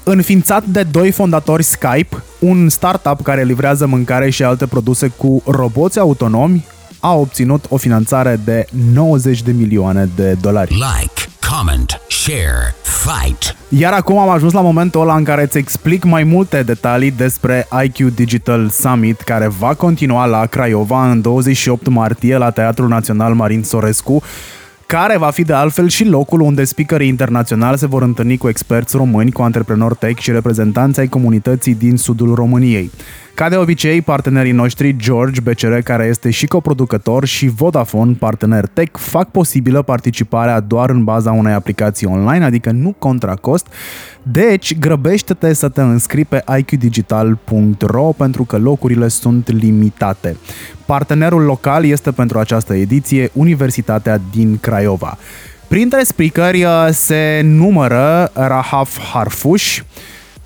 Speaker 2: Înființat de doi fondatori Skype, un startup care livrează mâncare și alte produse cu roboți autonomi, a obținut o finanțare de 90 de milioane de dolari.
Speaker 1: Like, comment, share, fight.
Speaker 2: Iar acum am ajuns la momentul ăla în care îți explic mai multe detalii despre IQ Digital Summit, care va continua la Craiova în 28 martie la Teatrul Național Marin Sorescu care va fi de altfel și locul unde speakerii internaționali se vor întâlni cu experți români, cu antreprenori tech și reprezentanți ai comunității din sudul României. Ca de obicei, partenerii noștri, George BCR, care este și coproducător, și Vodafone, partener tech, fac posibilă participarea doar în baza unei aplicații online, adică nu contra cost. Deci, grăbește-te să te înscrii pe iqdigital.ro pentru că locurile sunt limitate. Partenerul local este pentru această ediție Universitatea din Craiova. Printre speakeri uh, se numără Rahaf Harfush,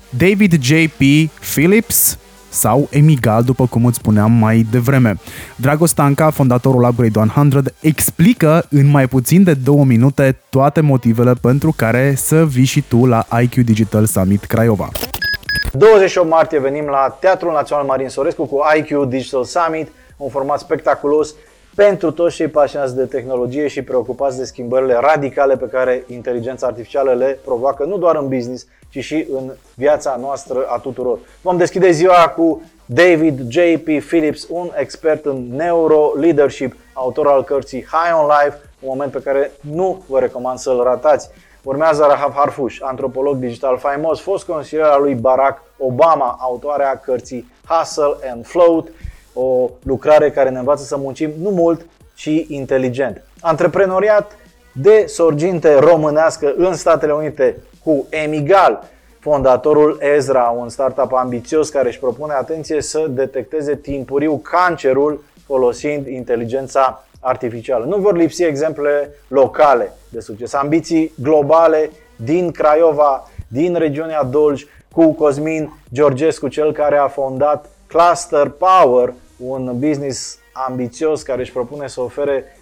Speaker 2: David J.P. Phillips, sau Emigal, după cum îți spuneam mai devreme. Drago Stanca, fondatorul Upgrade 100, explică în mai puțin de două minute toate motivele pentru care să vii și tu la IQ Digital Summit Craiova.
Speaker 11: 28 martie venim la Teatrul Național Marin Sorescu cu IQ Digital Summit, un format spectaculos pentru toți cei pasionați de tehnologie și preocupați de schimbările radicale pe care inteligența artificială le provoacă nu doar în business, ci și în viața noastră a tuturor. Vom deschide ziua cu David J.P. Phillips, un expert în neuro-leadership, autor al cărții High on Life, un moment pe care nu vă recomand să-l ratați. Urmează Rahaf Harfush, antropolog digital faimos, fost consilier al lui Barack Obama, autoarea cărții Hustle and Float, o lucrare care ne învață să muncim nu mult, ci inteligent. Antreprenoriat de sorginte românească în Statele Unite cu Emigal, fondatorul Ezra, un startup ambițios care își propune atenție să detecteze timpuriu cancerul folosind inteligența artificială. Nu vor lipsi exemple locale de succes, ambiții globale din Craiova, din regiunea Dolj, cu Cosmin Georgescu, cel care a fondat Cluster Power, un business ambițios care își propune să ofere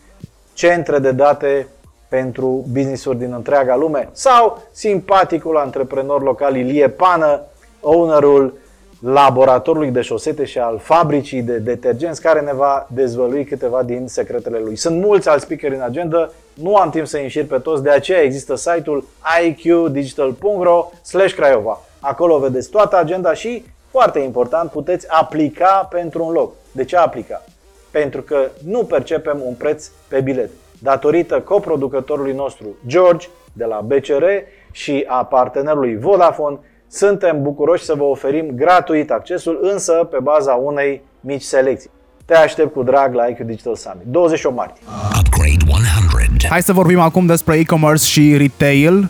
Speaker 11: centre de date pentru business-uri din întreaga lume sau simpaticul antreprenor local Ilie Pană, ownerul laboratorului de șosete și al fabricii de detergenți care ne va dezvălui câteva din secretele lui. Sunt mulți alți speakeri în agenda, nu am timp să înșir pe toți, de aceea există site-ul iqdigital.ro Craiova. Acolo vedeți toată agenda și, foarte important, puteți aplica pentru un loc. De ce aplica? Pentru că nu percepem un preț pe bilet datorită coproducătorului nostru George de la BCR și a partenerului Vodafone, suntem bucuroși să vă oferim gratuit accesul, însă pe baza unei mici selecții. Te aștept cu drag la IQ Digital Summit, 28 martie.
Speaker 1: Upgrade 100.
Speaker 2: Hai să vorbim acum despre e-commerce și retail.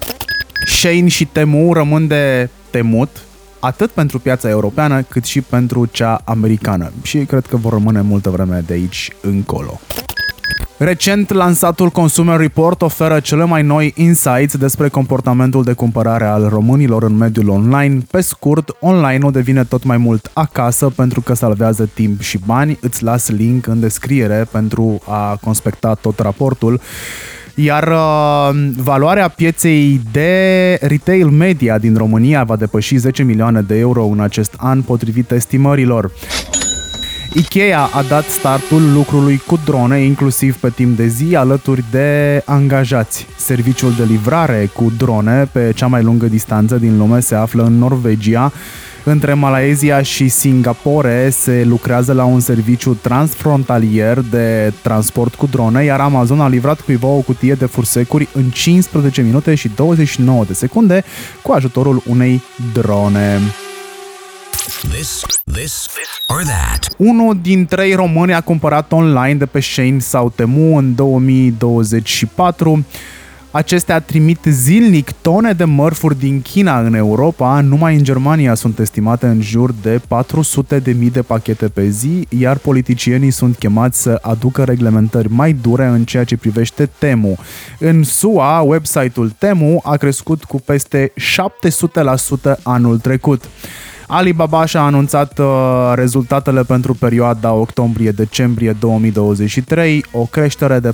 Speaker 2: Shane și Temu rămân de temut atât pentru piața europeană cât și pentru cea americană și cred că vor rămâne multă vreme de aici încolo. Recent lansatul Consumer Report oferă cele mai noi insights despre comportamentul de cumpărare al românilor în mediul online. Pe scurt, online-ul devine tot mai mult acasă pentru că salvează timp și bani. Îți las link în descriere pentru a conspecta tot raportul. Iar uh, valoarea pieței de retail media din România va depăși 10 milioane de euro în acest an, potrivit estimărilor. Ikea a dat startul lucrului cu drone, inclusiv pe timp de zi, alături de angajați. Serviciul de livrare cu drone pe cea mai lungă distanță din lume se află în Norvegia. Între Malaezia și Singapore se lucrează la un serviciu transfrontalier de transport cu drone, iar Amazon a livrat cuiva o cutie de fursecuri în 15 minute și 29 de secunde cu ajutorul unei drone.
Speaker 1: This, this, or that.
Speaker 2: Unul din trei români a cumpărat online de pe Shein sau Temu în 2024. Acestea trimit zilnic tone de mărfuri din China în Europa. Numai în Germania sunt estimate în jur de 400 de mii de pachete pe zi, iar politicienii sunt chemați să aducă reglementări mai dure în ceea ce privește Temu. În SUA, website-ul Temu a crescut cu peste 700% anul trecut. Alibaba și-a anunțat uh, rezultatele pentru perioada octombrie-decembrie 2023, o creștere de 44%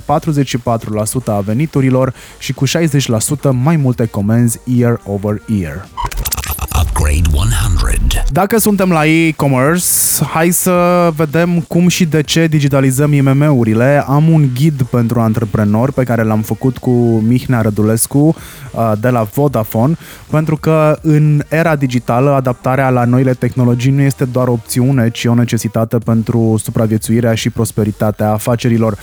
Speaker 2: a veniturilor și cu 60% mai multe comenzi year over year.
Speaker 1: Upgrade 100.
Speaker 2: Dacă suntem la e-commerce, hai să vedem cum și de ce digitalizăm IMM-urile. Am un ghid pentru antreprenori pe care l-am făcut cu Mihnea Rădulescu uh, de la Vodafone, pentru că în era digitală adaptarea la noile tehnologii nu este doar o opțiune, ci o necesitate pentru supraviețuirea și prosperitatea afacerilor.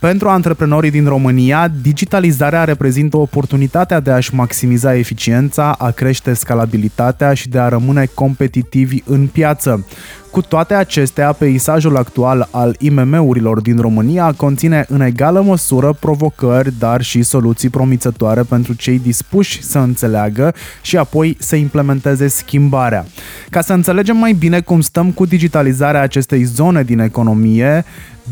Speaker 2: Pentru antreprenorii din România, digitalizarea reprezintă oportunitatea de a-și maximiza eficiența, a crește scalabilitatea și de a rămâne competitivi în piață. Cu toate acestea, peisajul actual al IMM-urilor din România conține în egală măsură provocări, dar și soluții promițătoare pentru cei dispuși să înțeleagă și apoi să implementeze schimbarea. Ca să înțelegem mai bine cum stăm cu digitalizarea acestei zone din economie,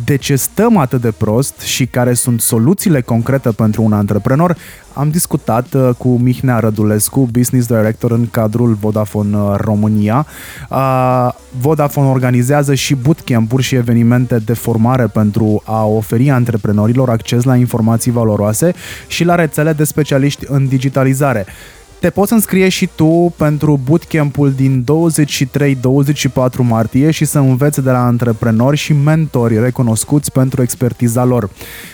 Speaker 2: de ce stăm atât de prost și care sunt soluțiile concrete pentru un antreprenor, am discutat uh, cu Mihnea Rădulescu, Business Director în cadrul Vodafone uh, România. Uh, Vodafone organizează și bootcamp-uri și evenimente de formare pentru a oferi antreprenorilor acces la informații valoroase și la rețele de specialiști în digitalizare. Te poți înscrie și tu pentru bootcamp-ul din 23-24 martie și să înveți de la antreprenori și mentori recunoscuți pentru expertiza lor.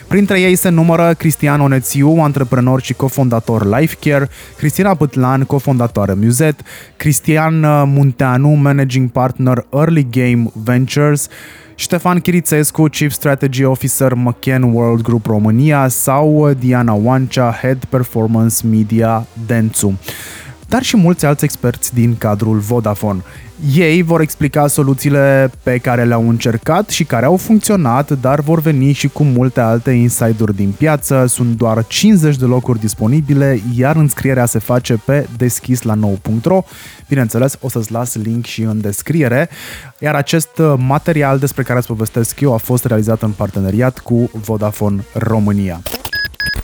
Speaker 2: Printre ei se numără Cristian Onețiu, antreprenor și cofondator Lifecare, Cristina Pătlan, cofondatoare Muzet, Cristian Munteanu, managing partner Early Game Ventures, Ștefan Chirițescu, Chief Strategy Officer McKen World Group România sau Diana Wancea, Head Performance Media Dențu dar și mulți alți experți din cadrul Vodafone. Ei vor explica soluțiile pe care le-au încercat și care au funcționat, dar vor veni și cu multe alte insider din piață. Sunt doar 50 de locuri disponibile, iar înscrierea se face pe deschis la nou.ro. Bineînțeles, o să-ți las link și în descriere. Iar acest material despre care îți povestesc eu a fost realizat în parteneriat cu Vodafone România.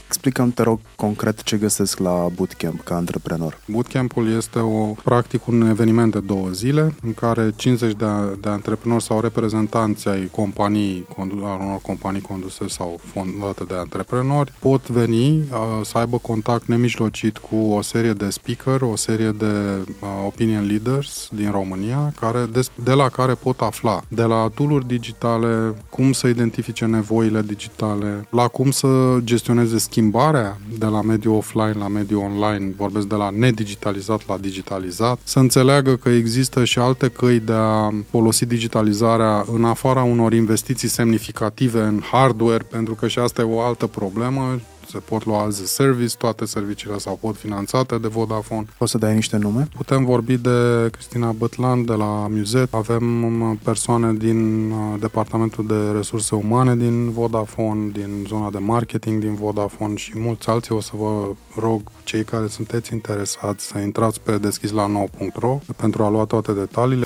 Speaker 2: Explicăm, te rog, concret ce găsesc la Bootcamp ca antreprenor.
Speaker 12: Bootcampul este o, practic un eveniment de două zile în care 50 de, de antreprenori sau reprezentanți ai companii, al unor companii conduse sau fondate de antreprenori pot veni să aibă contact nemijlocit cu o serie de speaker, o serie de opinion leaders din România, care, de, de la care pot afla de la tool digitale, cum să identifice nevoile digitale, la cum să gestioneze schimb schimbarea de la mediul offline la mediul online, vorbesc de la nedigitalizat la digitalizat, să înțeleagă că există și alte căi de a folosi digitalizarea în afara unor investiții semnificative în hardware, pentru că și asta e o altă problemă se pot lua as a service, toate serviciile sau pot finanțate de Vodafone.
Speaker 2: Poți să dai niște nume?
Speaker 12: Putem vorbi de Cristina Bătlan de la Muzet, avem um, persoane din uh, departamentul de resurse umane din Vodafone, din zona de marketing din Vodafone și mulți alții. O să vă rog cei care sunteți interesați să intrați pe deschisla9.ro pentru a lua toate detaliile.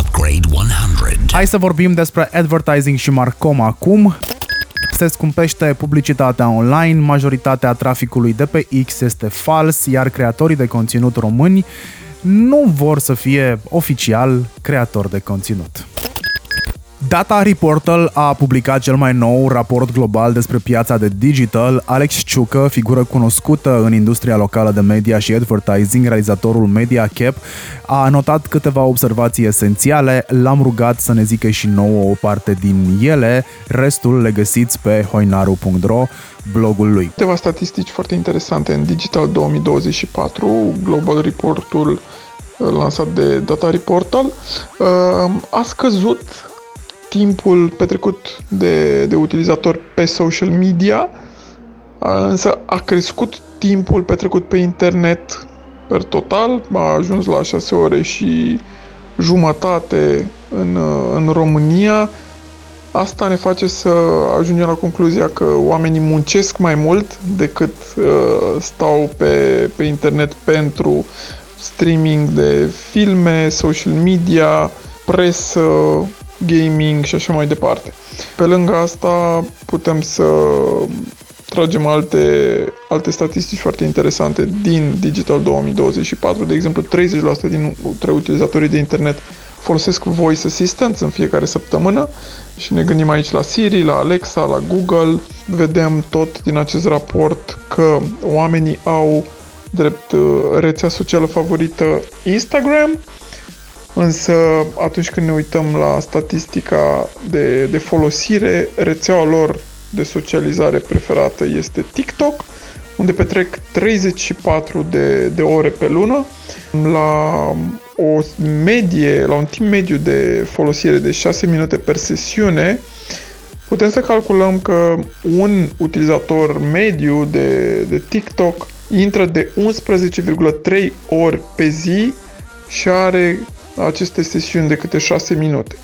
Speaker 1: Upgrade 100.
Speaker 2: Hai să vorbim despre advertising și Marcom acum. Se scumpește publicitatea online, majoritatea traficului de pe X este fals, iar creatorii de conținut români nu vor să fie oficial creatori de conținut. Data Reportal a publicat cel mai nou raport global despre piața de digital. Alex Ciucă, figură cunoscută în industria locală de media și advertising, realizatorul Media Cap, a anotat câteva observații esențiale. L-am rugat să ne zică și nouă o parte din ele. Restul le găsiți pe hoinaru.ro, blogul lui.
Speaker 13: Câteva statistici foarte interesante în Digital 2024, Global Reportul lansat de Data Reportal, a scăzut timpul petrecut de, de utilizator pe social media, însă a crescut timpul petrecut pe internet per total, a ajuns la 6 ore și jumătate în, în România. Asta ne face să ajungem la concluzia că oamenii muncesc mai mult decât uh, stau pe, pe internet pentru streaming de filme, social media, presă, gaming și așa mai departe. Pe lângă asta putem să tragem alte, alte statistici foarte interesante din Digital 2024. De exemplu, 30% dintre utilizatorii de internet folosesc Voice Assistant în fiecare săptămână și ne gândim aici la Siri, la Alexa, la Google. Vedem tot din acest raport că oamenii au drept uh, rețea socială favorită Instagram, Însă atunci când ne uităm la statistica de, de folosire, rețeaua lor de socializare preferată este TikTok, unde petrec 34 de, de ore pe lună, la o medie, la un timp mediu de folosire de 6 minute per sesiune, putem să calculăm că un utilizator mediu de, de TikTok intră de 11,3 ori pe zi și are aceste sesiuni de câte 6 minute.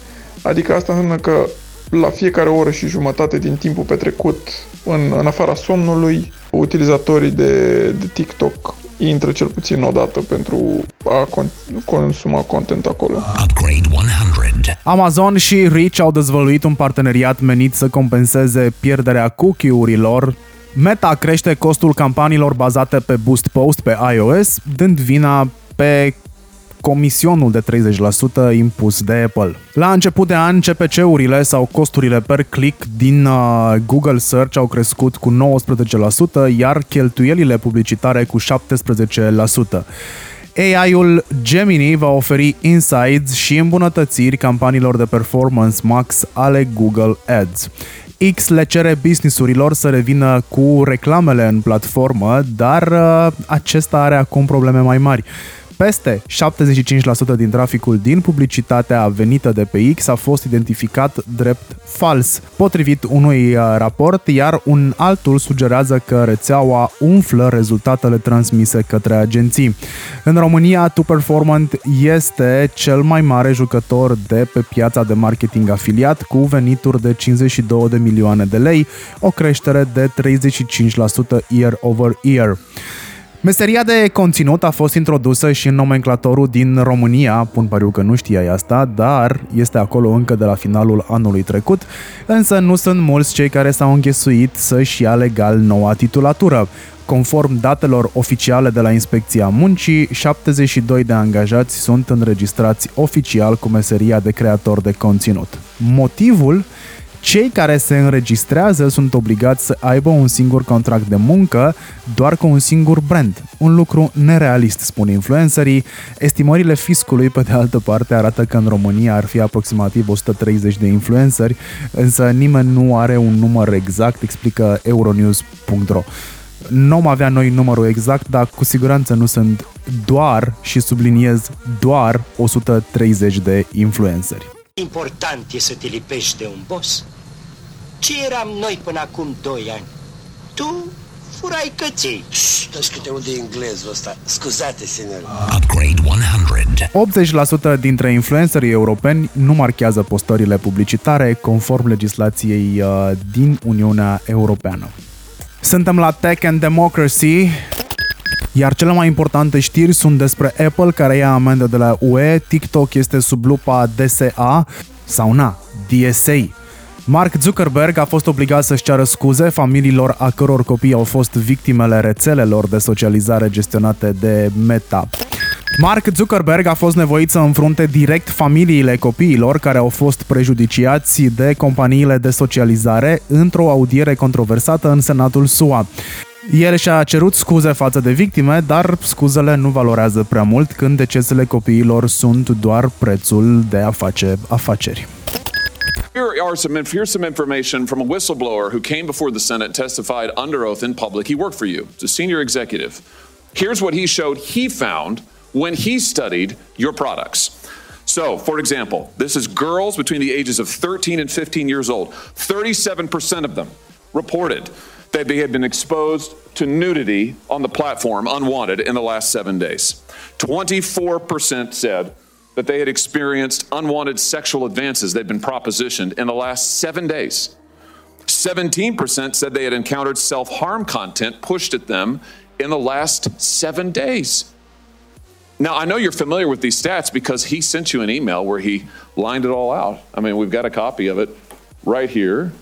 Speaker 13: Adică asta înseamnă că la fiecare oră și jumătate din timpul petrecut în, în afara somnului, utilizatorii de, de TikTok intră cel puțin o dată pentru a con- consuma content acolo.
Speaker 1: Upgrade 100.
Speaker 2: Amazon și Reach au dezvăluit un parteneriat menit să compenseze pierderea cookie-urilor Meta crește costul campaniilor bazate pe Boost Post pe iOS, dând vina pe comisionul de 30% impus de Apple. La început de an, CPC-urile sau costurile per click din uh, Google Search au crescut cu 19%, iar cheltuielile publicitare cu 17%. AI-ul Gemini va oferi insights și îmbunătățiri campaniilor de performance max ale Google Ads. X le cere businessurilor să revină cu reclamele în platformă, dar uh, acesta are acum probleme mai mari. Peste 75% din traficul din publicitatea venită de pe X a fost identificat drept fals, potrivit unui uh, raport, iar un altul sugerează că rețeaua umflă rezultatele transmise către agenții. În România, Tu Performant este cel mai mare jucător de pe piața de marketing afiliat cu venituri de 52 de milioane de lei, o creștere de 35% year over year. Meseria de conținut a fost introdusă și în nomenclatorul din România, pun pariu că nu știai asta, dar este acolo încă de la finalul anului trecut, însă nu sunt mulți cei care s-au înghesuit să-și ia legal noua titulatură. Conform datelor oficiale de la Inspecția Muncii, 72 de angajați sunt înregistrați oficial cu meseria de creator de conținut. Motivul cei care se înregistrează sunt obligați să aibă un singur contract de muncă doar cu un singur brand. Un lucru nerealist, spun influencerii. Estimările fiscului, pe de altă parte, arată că în România ar fi aproximativ 130 de influenceri, însă nimeni nu are un număr exact, explică euronews.ro. Nu am avea noi numărul exact, dar cu siguranță nu sunt doar, și subliniez, doar 130 de influenceri.
Speaker 14: Important e să te lipești de un boss. Ce eram noi până acum doi ani? tu furai căței. Știi câte unde e englezul ăsta. Scuzate, senor.
Speaker 1: Upgrade
Speaker 2: 100. 80% dintre influencerii europeni nu marchează postările publicitare conform legislației uh, din Uniunea Europeană. Suntem la Tech and Democracy, iar cele mai importante știri sunt despre Apple care ia amendă de la UE, TikTok este sub lupa DSA sau na, DSA. Mark Zuckerberg a fost obligat să-și ceară scuze familiilor a căror copii au fost victimele rețelelor de socializare gestionate de Meta. Mark Zuckerberg a fost nevoit să înfrunte direct familiile copiilor care au fost prejudiciați de companiile de socializare într-o audiere controversată în Senatul SUA. El și-a cerut scuze față de victime, dar scuzele nu valorează prea mult când decesele copiilor sunt doar prețul de a face afaceri.
Speaker 15: Here are some here's some information from a whistleblower who came before the Senate testified under oath in public. He worked for you. It's a senior executive. Here's what he showed he found when he studied your products. So, for example, this is girls between the ages of 13 and 15 years old. 37% of them reported that they had been exposed to nudity on the platform unwanted in the last seven days. 24% said that they had experienced unwanted sexual advances they'd been propositioned in the last seven days. 17% said they had encountered self harm content pushed at them in the last seven days. Now, I know you're familiar with these stats because he sent you an email where he lined it all out. I mean, we've got a copy of it right here.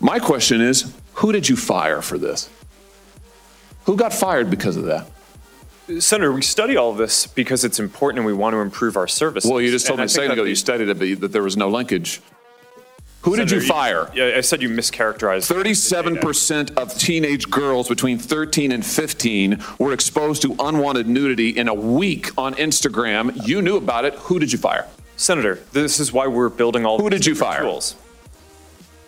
Speaker 15: My question is who did you fire for this? Who got fired because of that?
Speaker 4: Senator, we study all of this because it's important and we want to improve our services.
Speaker 15: Well, you just told
Speaker 4: And
Speaker 15: me
Speaker 4: I
Speaker 15: a
Speaker 4: think
Speaker 15: second ago
Speaker 4: the-
Speaker 15: you studied it, but that there was no linkage. Who did
Speaker 4: Senator,
Speaker 15: you fire?
Speaker 4: Yeah, I said you mischaracterized.
Speaker 15: 37% of teenage girls between 13 and 15 were exposed to unwanted nudity in a week on Instagram. You knew about it. Who did you fire?
Speaker 4: Senator, this is why we're building all.
Speaker 15: Who
Speaker 4: these
Speaker 15: did you
Speaker 4: different
Speaker 15: fire?
Speaker 4: Tools.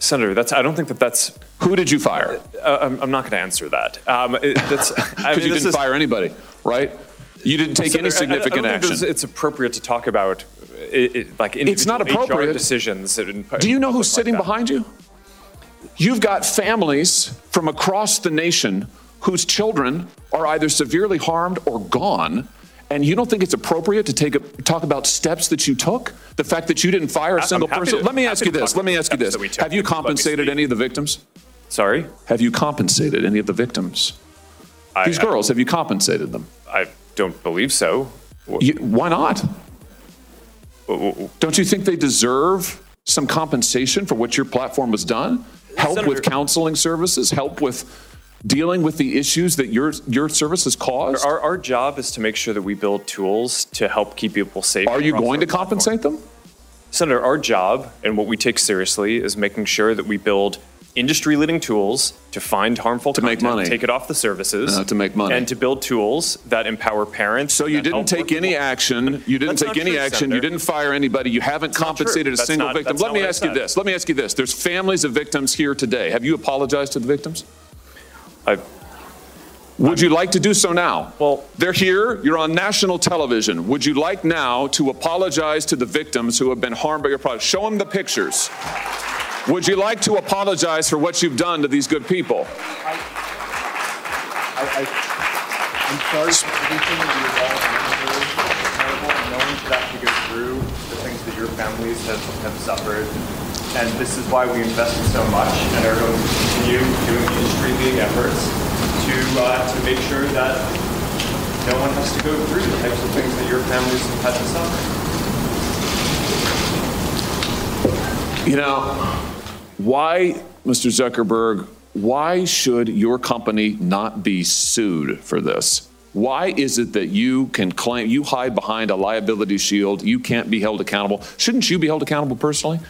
Speaker 4: Senator, that's. I don't think that that's.
Speaker 15: Who did you fire?
Speaker 4: Uh, I'm, I'm not going to answer that. Um, it, that's. (laughs) I
Speaker 15: Because
Speaker 4: mean,
Speaker 15: you
Speaker 4: this
Speaker 15: didn't
Speaker 4: is-
Speaker 15: fire anybody, right? You didn't take any
Speaker 4: Senator, I- I-
Speaker 15: significant action.
Speaker 4: It's appropriate to talk about it, it, like
Speaker 15: It's not
Speaker 4: individual HR
Speaker 15: appropriate.
Speaker 4: decisions. in-
Speaker 15: Do you know who's
Speaker 4: public
Speaker 15: sitting
Speaker 4: that.
Speaker 15: behind you? You've got families from across the nation whose children are either severely harmed or gone, and you don't think it's appropriate to take a, talk about steps that you took? The fact that you didn't fire a
Speaker 4: I'm
Speaker 15: single
Speaker 4: happy
Speaker 15: person?
Speaker 4: to-
Speaker 15: Let me
Speaker 4: happy
Speaker 15: ask you this. Let me
Speaker 4: about
Speaker 15: ask you
Speaker 4: steps
Speaker 15: this.
Speaker 4: that we took.
Speaker 15: Have you
Speaker 4: Let me
Speaker 15: compensated
Speaker 4: speak.
Speaker 15: any of the victims?
Speaker 4: Sorry?
Speaker 15: Have you compensated any of the victims?
Speaker 4: I-
Speaker 15: These girls, have you compensated them?
Speaker 4: I don't believe so.
Speaker 15: You, why not? Don't you think they deserve some compensation for what your platform has done? Help with counseling services, help with dealing with the issues that your your service has caused?
Speaker 4: Our, our job is to make sure that we build tools to help keep people safe.
Speaker 15: Are you going to compensate them?
Speaker 4: Senator, our job and what we take seriously is making sure that we build industry-leading tools to find harmful
Speaker 15: To make money.
Speaker 4: take it off the services,
Speaker 15: Uh, to make money.
Speaker 4: and to build tools that empower parents.
Speaker 15: So you didn't take any action. You didn't
Speaker 4: That's
Speaker 15: take any
Speaker 4: true,
Speaker 15: action. You didn't fire anybody. You haven't
Speaker 4: true.
Speaker 15: compensated a
Speaker 4: That's
Speaker 15: single
Speaker 4: not-
Speaker 15: victim. Let me ask you this. Let me ask you this. There's families of victims here today. Have you apologized to the victims?
Speaker 4: I,
Speaker 15: Would you like to do so now?
Speaker 4: Well,
Speaker 15: they're here. You're on national television. Would you like now to apologize to the victims who have been harmed by your product? Show them the pictures. Would you like to apologize for what you've done to these good people?
Speaker 16: I, I, I'm sorry for everything that you've all been through. It's terrible, and no one should have to go through the things that your families have, have suffered. And this is why we invested so much and are going to continue doing industry-leading efforts to uh, to make sure that no one has to go through the types of things that your families have had to suffer.
Speaker 15: You know, why, Mr. Zuckerberg, why should your company not be sued for this? Why is it that you can claim, you hide behind a liability shield, you can't be held accountable? Shouldn't you be held accountable personally?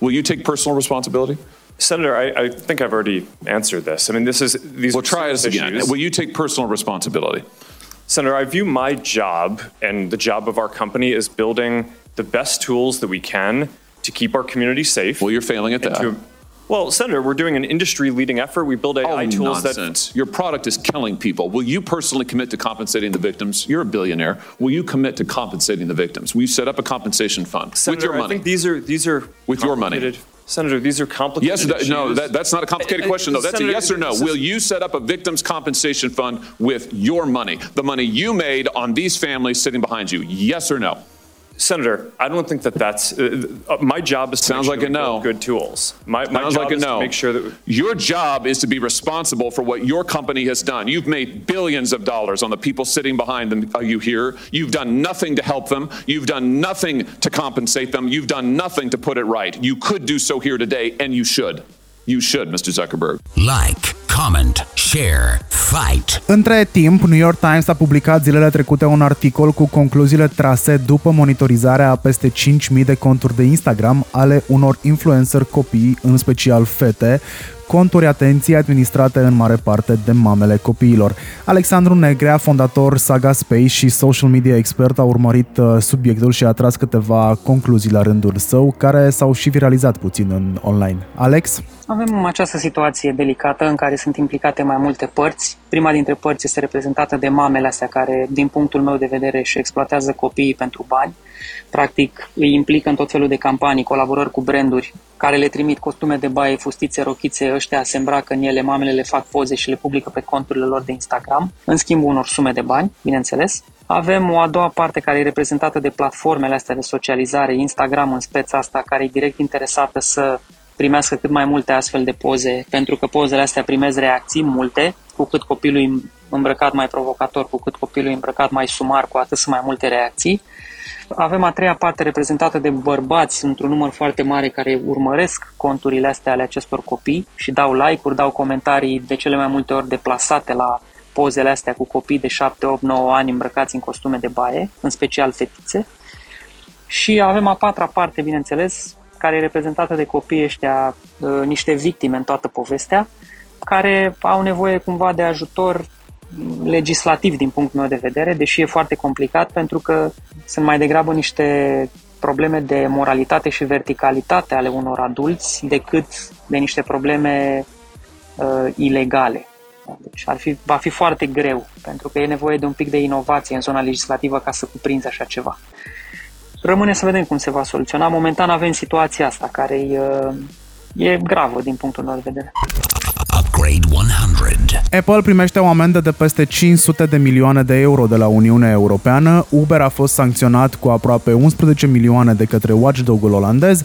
Speaker 15: Will you take personal responsibility?
Speaker 4: Senator, I, I think I've already answered this. I mean, this is these.
Speaker 15: Well, try this again. Will you take personal responsibility?
Speaker 4: Senator, I view my job and the job of our company as building the best tools that we can to keep our community safe.
Speaker 15: Well, you're failing at that.
Speaker 4: to- well, Senator, we're doing an industry-leading effort. We build AI
Speaker 15: oh,
Speaker 4: tools that
Speaker 15: nonsense. Your product is killing people. Will you personally commit to compensating the victims? You're a billionaire. Will you commit to compensating the victims? Will you set up a compensation fund with
Speaker 4: Senator,
Speaker 15: your
Speaker 4: I
Speaker 15: money?
Speaker 4: think these are these are
Speaker 15: With your money.
Speaker 4: complicated-
Speaker 17: Senator, these are complicated
Speaker 15: Yes, that, no,
Speaker 17: issues.
Speaker 15: that, that's not a complicated
Speaker 17: Uh, uh,
Speaker 15: question, though. That's a
Speaker 17: Senator,
Speaker 15: yes or no.
Speaker 17: this is-
Speaker 15: Will you set up a victims' compensation fund with your money, the money you made on these families sitting behind you? Yes or no?
Speaker 17: Senator, I don't think that that's uh, uh, my job is to
Speaker 15: Sounds
Speaker 17: make
Speaker 15: like
Speaker 17: sure
Speaker 15: a
Speaker 17: we
Speaker 15: no.
Speaker 17: build good tools. My, my
Speaker 15: Sounds
Speaker 17: job
Speaker 15: like a
Speaker 17: is
Speaker 15: no.
Speaker 17: to make sure that
Speaker 15: Your job is to be responsible for what your company has done. You've made billions of dollars on the people sitting behind them, uh, you here. You've done nothing to help them. You've done nothing to compensate them. You've done nothing to put it right. You could do so here today, and you should. You should, Mr. Zuckerberg.
Speaker 1: Like, comment, share, fight.
Speaker 2: Între timp, New York Times a publicat zilele trecute un articol cu concluziile trase după monitorizarea a peste 5.000 de conturi de Instagram ale unor influencer copii, în special fete, conturi atenție administrate în mare parte de mamele copiilor. Alexandru Negrea, fondator Saga Space și social media expert, a urmărit uh, subiectul și a tras câteva concluzii la rândul său, care s-au și viralizat puțin în online. Alex?
Speaker 18: Avem această situație delicată în care sunt implicate mai multe părți. Prima dintre părți este reprezentată de mamele astea care, din punctul meu de vedere, își exploatează copiii pentru bani. Practic, îi implică în tot felul de campanii, colaborări cu branduri care le trimit costume de baie, fustițe, rochițe, ăștia se îmbracă în ele, mamele le fac poze și le publică pe conturile lor de Instagram, în schimbul unor sume de bani, bineînțeles. Avem o a doua parte care e reprezentată de platformele astea de socializare, Instagram în speța asta, care e direct interesată să primească cât mai multe astfel de poze, pentru că pozele astea primez reacții multe, cu cât copilul e îmbrăcat mai provocator, cu cât copilul e îmbrăcat mai sumar, cu atât sunt mai multe reacții. Avem a treia parte reprezentată de bărbați, într-un număr foarte mare, care urmăresc conturile astea ale acestor copii și dau like-uri, dau comentarii de cele mai multe ori deplasate la pozele astea cu copii de 7, 8, 9 ani îmbrăcați în costume de baie, în special fetițe. Și avem a patra parte, bineînțeles, care e reprezentată de copiii ăștia, uh, niște victime în toată povestea, care au nevoie cumva de ajutor legislativ din punctul meu de vedere, deși e foarte complicat pentru că sunt mai degrabă niște probleme de moralitate și verticalitate ale unor adulți decât de niște probleme uh, ilegale. Deci ar fi, va fi foarte greu, pentru că e nevoie de un pic de inovație în zona legislativă ca să cuprinzi așa ceva. Rămâne să vedem cum se va soluționa. Momentan avem situația asta care e, e gravă din punctul meu de vedere.
Speaker 1: Upgrade 100.
Speaker 2: Apple primește o amendă de peste 500 de milioane de euro de la Uniunea Europeană, Uber a fost sancționat cu aproape 11 milioane de către watchdog-ul olandez,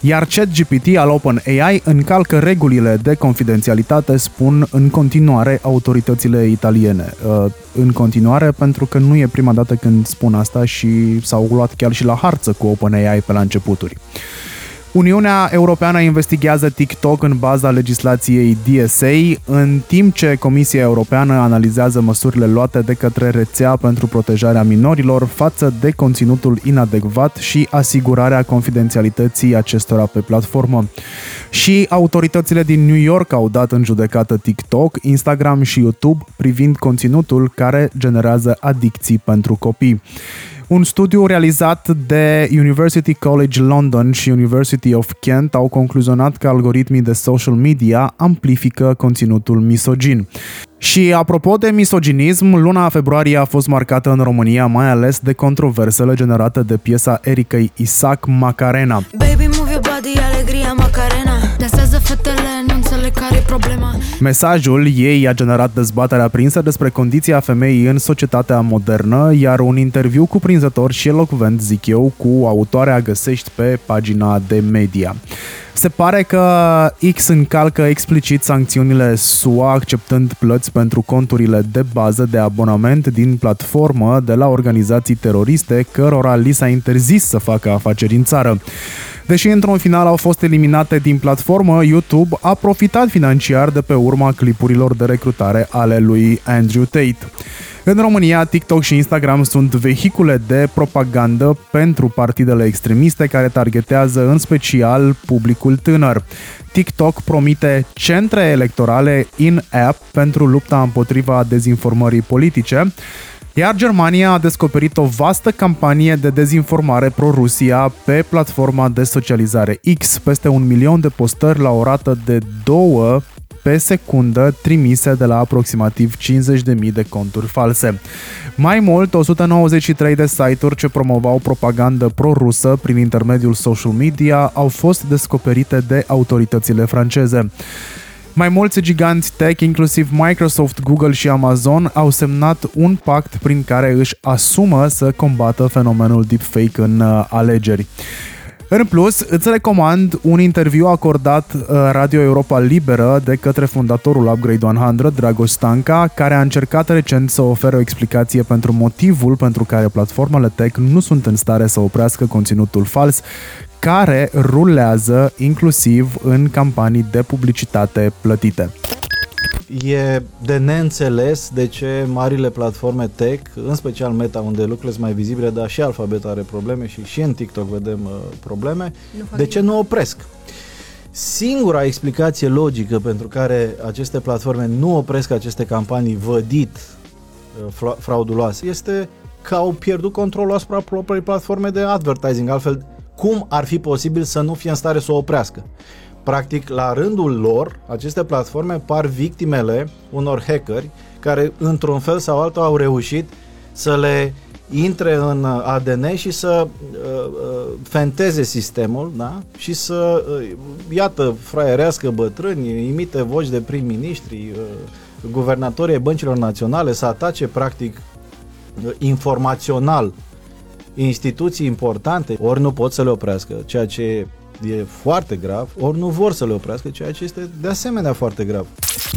Speaker 2: iar ChatGPT al OpenAI încalcă regulile de confidențialitate, spun în continuare autoritățile italiene. Uh, În continuare, pentru că nu e prima dată când spun asta și s-au luat chiar și la harță cu OpenAI pe la începuturi. Uniunea Europeană investigează TikTok în baza legislației DSA, în timp ce Comisia Europeană analizează măsurile luate de către rețea pentru protejarea minorilor față de conținutul inadecvat și asigurarea confidențialității acestora pe platformă. Și autoritățile din New York au dat în judecată TikTok, Instagram și YouTube privind conținutul care generează adicții pentru copii. Un studiu realizat de University College London și University of Kent au concluzionat că algoritmii de social media amplifică conținutul misogin. Și apropo de misoginism, luna februarie a fost marcată în România mai ales de controversele generate de piesa Ericăi Isaac Macarena.
Speaker 19: Baby, înțeleg care e problema
Speaker 2: Mesajul ei a generat dezbaterea aprinsă despre condiția femeii în societatea modernă, iar un interviu cuprinzător și elocvent, zic eu, cu autoarea găsești pe pagina de media. Se pare că X încalcă explicit sancțiunile SUA acceptând plăți pentru conturile de bază de abonament din platformă de la organizații teroriste cărora li s-a interzis să facă afaceri în țară. Deși într-un final au fost eliminate din platformă, YouTube a profitat financiar de pe urma clipurilor de recrutare ale lui Andrew Tate. În România, TikTok și Instagram sunt vehicule de propagandă pentru partidele extremiste care targetează în special publicul tânăr. TikTok promite centre electorale in-app pentru lupta împotriva dezinformării politice, iar Germania a descoperit o vastă campanie de dezinformare pro-Rusia pe platforma de socializare X, peste un milion de postări la o rată de două pe secundă trimise de la aproximativ 50.000 de conturi false. Mai mult, 193 de site-uri ce promovau propagandă pro-rusă prin intermediul social media au fost descoperite de autoritățile franceze. Mai mulți giganți tech, inclusiv Microsoft, Google și Amazon, au semnat un pact prin care își asumă să combată fenomenul deepfake în uh, alegeri. În plus, îți recomand un interviu acordat uh, Radio Europa Liberă de către fondatorul Upgrade 100, Dragoș Stanca, care a încercat recent să ofere o explicație pentru motivul pentru care platformele tech nu sunt în stare să oprească conținutul fals care rulează inclusiv în campanii de publicitate plătite.
Speaker 20: E de neînțeles de ce marile platforme tech, în special Meta, unde lucrurile sunt mai vizibile, dar și Alphabet are probleme și și în TikTok vedem uh, probleme, de ce nu opresc? Singura explicație logică pentru care aceste platforme nu opresc aceste campanii vădit uh, frauduloase este că au pierdut controlul asupra propriei platforme de advertising. Altfel, cum ar fi posibil să nu fie în stare să o oprească? Practic, la rândul lor, aceste platforme par victimele unor hackeri care, într-un fel sau altul, au reușit să le intre în ADN și să uh, uh, fenteze sistemul da? și să, uh, iată, fraierească bătrâni, imite voci de prim-ministri, uh, guvernatorii băncilor naționale, să atace, practic, uh, informațional instituții importante, ori nu pot să le oprească, ceea ce e foarte grav, ori nu vor să le oprească, ceea ce este de asemenea foarte grav.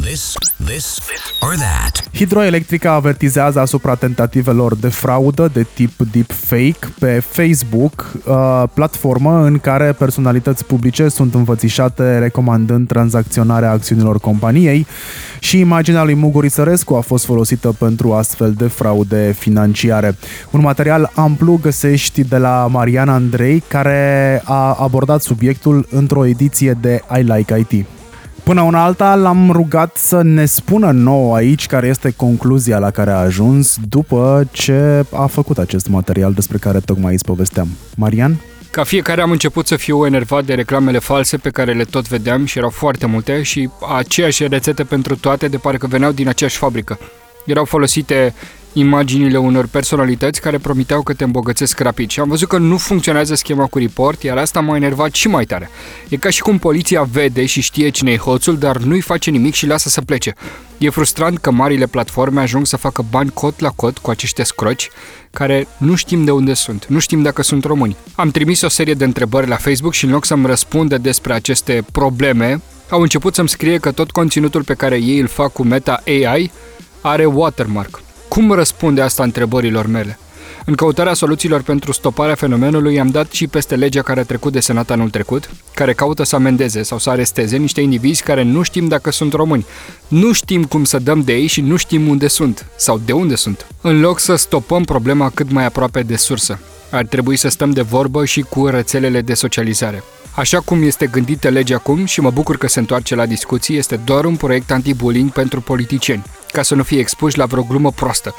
Speaker 20: This,
Speaker 2: this or that. Hidroelectrica avertizează asupra tentativelor de fraudă de tip deepfake pe Facebook, uh, platformă în care personalități publice sunt învățișate recomandând tranzacționarea acțiunilor companiei și imaginea lui Muguri Sărescu a fost folosită pentru astfel de fraude financiare. Un material amplu găsești de la Mariana Andrei, care a abordat subiectul într-o ediție de I Like IT. Până una alta l-am rugat să ne spună nouă aici care este concluzia la care a ajuns după ce a făcut acest material despre care tocmai îți povesteam. Marian?
Speaker 21: Ca fiecare am început să fiu enervat de reclamele false pe care le tot vedeam și erau foarte multe și aceeași rețete pentru toate de parcă veneau din aceeași fabrică. Erau folosite imaginile unor personalități care promiteau că te îmbogățesc rapid și am văzut că nu funcționează schema cu report, iar asta m-a enervat și mai tare. E ca și cum poliția vede și știe cine e hoțul, dar nu-i face nimic și lasă să plece. E frustrant că marile platforme ajung să facă bani cot la cot cu acești scroci care nu știm de unde sunt, nu știm dacă sunt români. Am trimis o serie de întrebări la Facebook și în loc să-mi răspundă despre aceste probleme, au început să-mi scrie că tot conținutul pe care ei îl fac cu Meta AI are watermark. Cum răspunde asta întrebărilor mele? În căutarea soluțiilor pentru stoparea fenomenului am dat și peste legea care a trecut de Senat anul trecut, care caută să amendeze sau să aresteze niște indivizi care nu știm dacă sunt români. Nu știm cum să dăm de ei și nu știm unde sunt sau de unde sunt. În loc să stopăm problema cât mai aproape de sursă, ar trebui să stăm de vorbă și cu rețelele de socializare. Așa cum este gândită legea acum și mă bucur că se întoarce la discuții, este doar un proiect anti-bullying pentru politicieni, ca să nu fie expuși la vreo glumă proastă.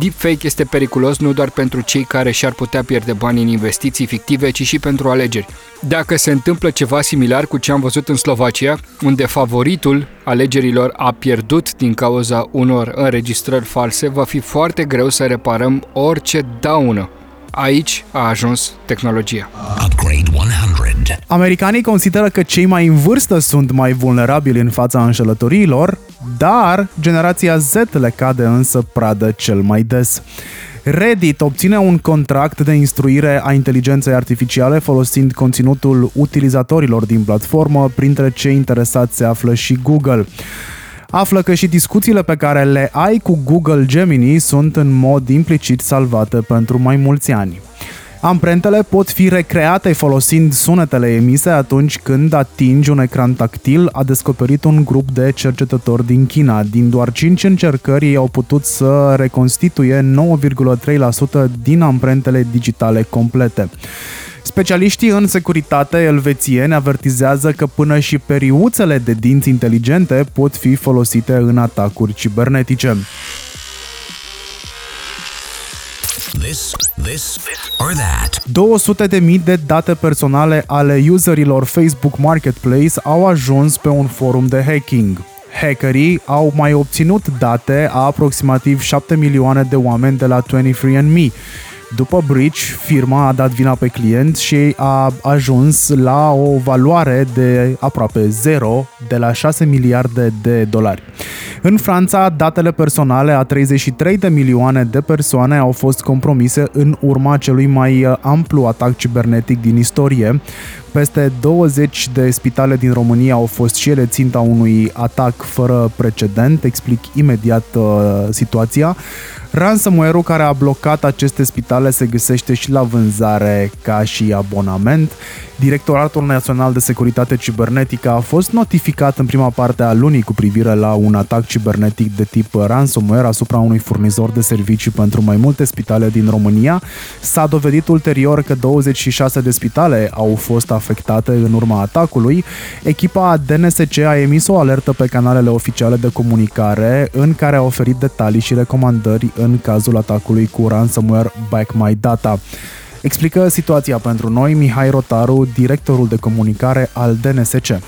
Speaker 21: Deepfake este periculos nu doar pentru cei care și-ar putea pierde bani în investiții fictive, ci și pentru alegeri. Dacă se întâmplă ceva similar cu ce am văzut în Slovacia, unde favoritul alegerilor a pierdut din cauza unor înregistrări false, va fi foarte greu să reparăm orice daună Aici a ajuns tehnologia. Upgrade
Speaker 2: 100. Americanii consideră că cei mai în vârstă sunt mai vulnerabili în fața înșelătoriilor, dar generația Z le cade însă pradă cel mai des. Reddit obține un contract de instruire a inteligenței artificiale folosind conținutul utilizatorilor din platformă, printre cei interesați se află și Google află că și discuțiile pe care le ai cu Google Gemini sunt în mod implicit salvate pentru mai mulți ani. Amprentele pot fi recreate folosind sunetele emise atunci când atingi un ecran tactil, a descoperit un grup de cercetători din China. Din doar 5 încercări, ei au putut să reconstituie 9,3% din amprentele digitale complete. Specialiștii în securitate elvețieni avertizează că până și periuțele de dinți inteligente pot fi folosite în atacuri cibernetice. This, this, or that. 200 de mii de date personale ale userilor Facebook Marketplace au ajuns pe un forum de hacking. hackerii au mai obținut date a aproximativ 7 milioane de oameni de la 23andMe. După breach, firma a dat vina pe client și a ajuns la o valoare de aproape zero de la 6 miliarde de dolari. În Franța, datele personale a 33 de milioane de persoane au fost compromise în urma celui mai amplu atac cibernetic din istorie. Peste 20 de spitale din România au fost și ele ținta unui atac fără precedent. Explic imediat uh, situația. Ransomware-ul care a blocat aceste spitale se găsește și la vânzare ca și abonament. Directoratul Național de Securitate Cibernetică a fost notificat în prima parte a lunii cu privire la un atac cibernetic de tip ransomware asupra unui furnizor de servicii pentru mai multe spitale din România. S-a dovedit ulterior că 26 de spitale au fost afectate în urma atacului. Echipa DNSC a emis o alertă pe canalele oficiale de comunicare în care a oferit detalii și recomandări în cazul atacului cu ransomware Back My Data. Explică situația pentru noi Mihai Rotaru, directorul de comunicare al DNSC.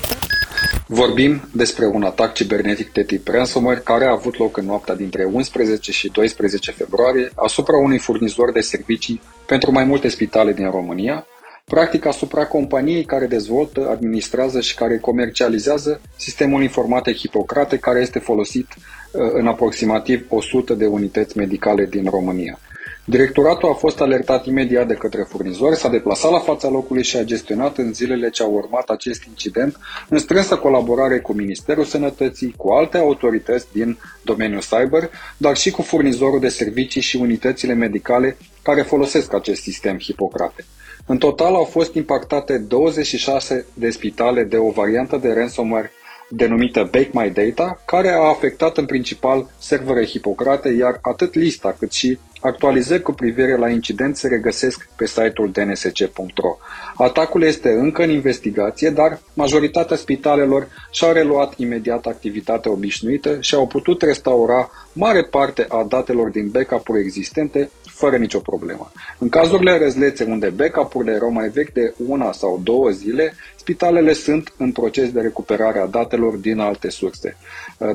Speaker 22: Vorbim despre un atac cibernetic de tip ransomware care a avut loc în noaptea dintre 11 și 12 februarie asupra unui furnizor de servicii pentru mai multe spitale din România, practic asupra companiei care dezvoltă, administrează și care comercializează sistemul informatic Hipocrate care este folosit uh, în aproximativ 100 de unități medicale din România. Directoratul a fost alertat imediat de către furnizori, s-a deplasat la fața locului și a gestionat în zilele ce au urmat acest incident în strânsă colaborare cu Ministerul Sănătății, cu alte autorități din domeniul cyber, dar și cu furnizorul de servicii și unitățile medicale care folosesc acest sistem Hipocrate. În total au fost impactate 26 de spitale de o variantă de ransomware denumită Bake My Data, care a afectat în principal servere Hipocrate, iar atât lista cât și actualizări cu privire la incident se regăsesc pe site-ul dnsc.ro. Atacul este încă în investigație, dar majoritatea spitalelor și-au reluat imediat activitatea obișnuită și au putut restaura mare parte a datelor din backup-uri existente fără nicio problemă. În cazurile răzlețe unde backup-urile erau mai vechi de una sau două zile, spitalele sunt în proces de recuperare a datelor din alte surse.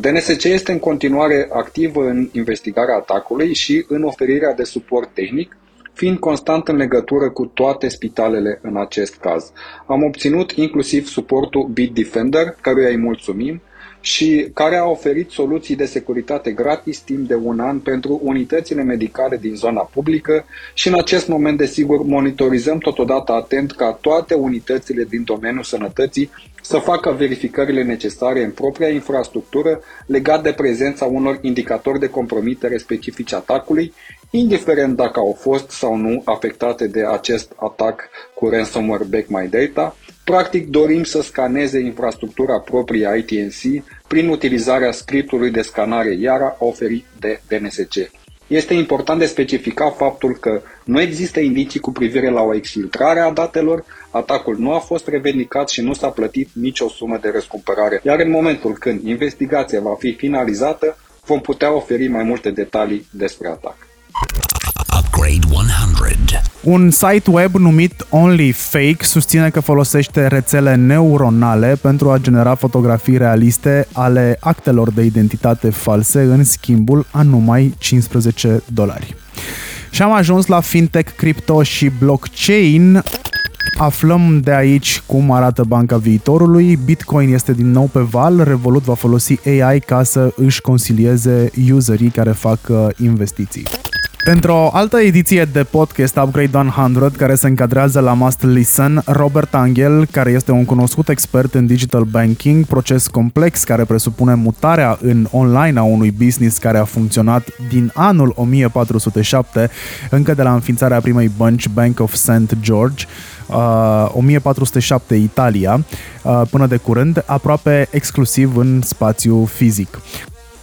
Speaker 22: DNSC este în continuare activă în investigarea atacului și în oferirea de suport tehnic, fiind constant în legătură cu toate spitalele în acest caz. Am obținut inclusiv suportul Bitdefender, căruia îi mulțumim, și care a oferit soluții de securitate gratis timp de un an pentru unitățile medicale din zona publică și în acest moment, desigur, monitorizăm totodată atent ca toate unitățile din domeniul sănătății să facă verificările necesare în propria infrastructură legat de prezența unor indicatori de compromitere specifici atacului, indiferent dacă au fost sau nu afectate de acest atac cu ransomware Back My Data. Practic dorim să scaneze infrastructura proprie ITNC prin utilizarea scriptului de scanare IARA oferit de DNSC. Este important de specificat faptul că nu există indicii cu privire la o exfiltrare a datelor, atacul nu a fost revendicat și nu s-a plătit nicio sumă de răscumpărare, iar în momentul când investigația va fi finalizată, vom putea oferi mai multe detalii despre atac.
Speaker 2: Upgrade 100. Un site web numit OnlyFake susține că folosește rețele neuronale pentru a genera fotografii realiste ale actelor de identitate false în schimbul a numai 15 dolari. Și am ajuns la fintech, crypto și blockchain. Aflăm de aici cum arată banca viitorului. Bitcoin este din nou pe val, Revolut va folosi AI ca să își consilieze userii care fac uh, investiții. Într-o altă ediție de podcast Upgrade 100, care se încadrează la Must Listen, Robert Angel, care este un cunoscut expert în digital banking, proces complex care presupune mutarea în online a unui business care a funcționat din anul 1407, încă de la înființarea primei bănci Bank of St. George, uh, 1407 Italia, uh, până de curând, aproape exclusiv în spațiu fizic.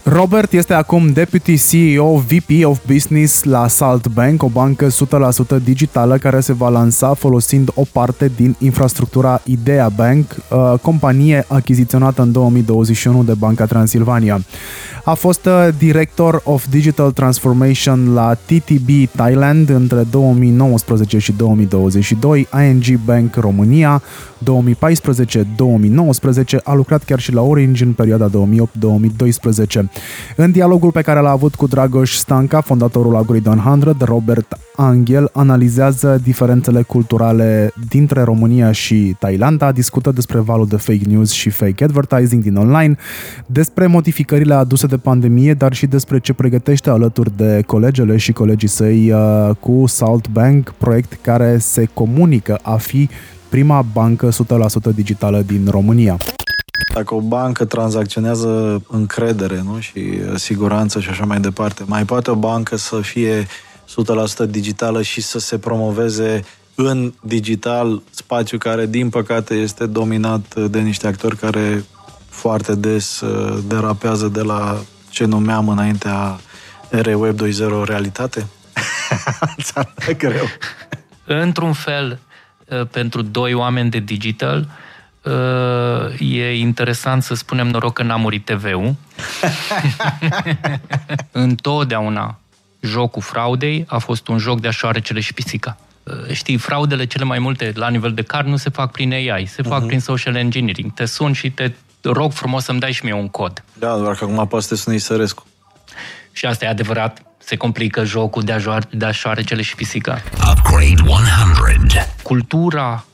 Speaker 2: Robert este acum Deputy CEO VP of Business la Salt Bank, o bancă 100% digitală care se va lansa folosind o parte din infrastructura Idea Bank, uh, companie achiziționată în 2021 de Banca Transilvania. A fost uh, Director of Digital Transformation la TTB Thailand între 2019 și 2022, ING Bank România 2014-2019, a lucrat chiar și la Orange în perioada 2008-2012. În dialogul pe care l-a avut cu Dragoș Stanca, fondatorul Aguri 100, Robert Angel analizează diferențele culturale dintre România și Thailanda, discută despre valul de fake news și fake advertising din online, despre modificările aduse de pandemie, dar și despre ce pregătește alături de colegele și colegii săi uh, cu Salt Bank, proiect care se comunică a fi prima bancă 100% digitală din România.
Speaker 11: Dacă o bancă tranzacționează încredere nu? și uh, siguranță și așa mai departe, mai poate o bancă să fie 100% digitală și să se promoveze în digital, spațiu care, din păcate, este dominat de niște actori care foarte des uh, derapează de la ce numeam înaintea erei Web 2.0 realitate? (laughs) greu.
Speaker 23: Într-un fel, uh, pentru doi oameni de digital, uh, e interesant să spunem noroc că n-a murit TV-ul. (laughs) Întotdeauna jocul fraudei a fost un joc de așoarecele și pisica. Uh, știi, fraudele cele mai multe la nivel de card nu se fac prin AI, se fac uh-huh. prin social engineering. Te sun și te rog frumos să-mi dai și mie un cod.
Speaker 11: Da, doar că acum poate să te suni Sărescu.
Speaker 23: Și asta e adevărat. Se complică jocul de, ajoar, de așoarecele și pisica.
Speaker 1: Upgrade 100.
Speaker 23: Cultura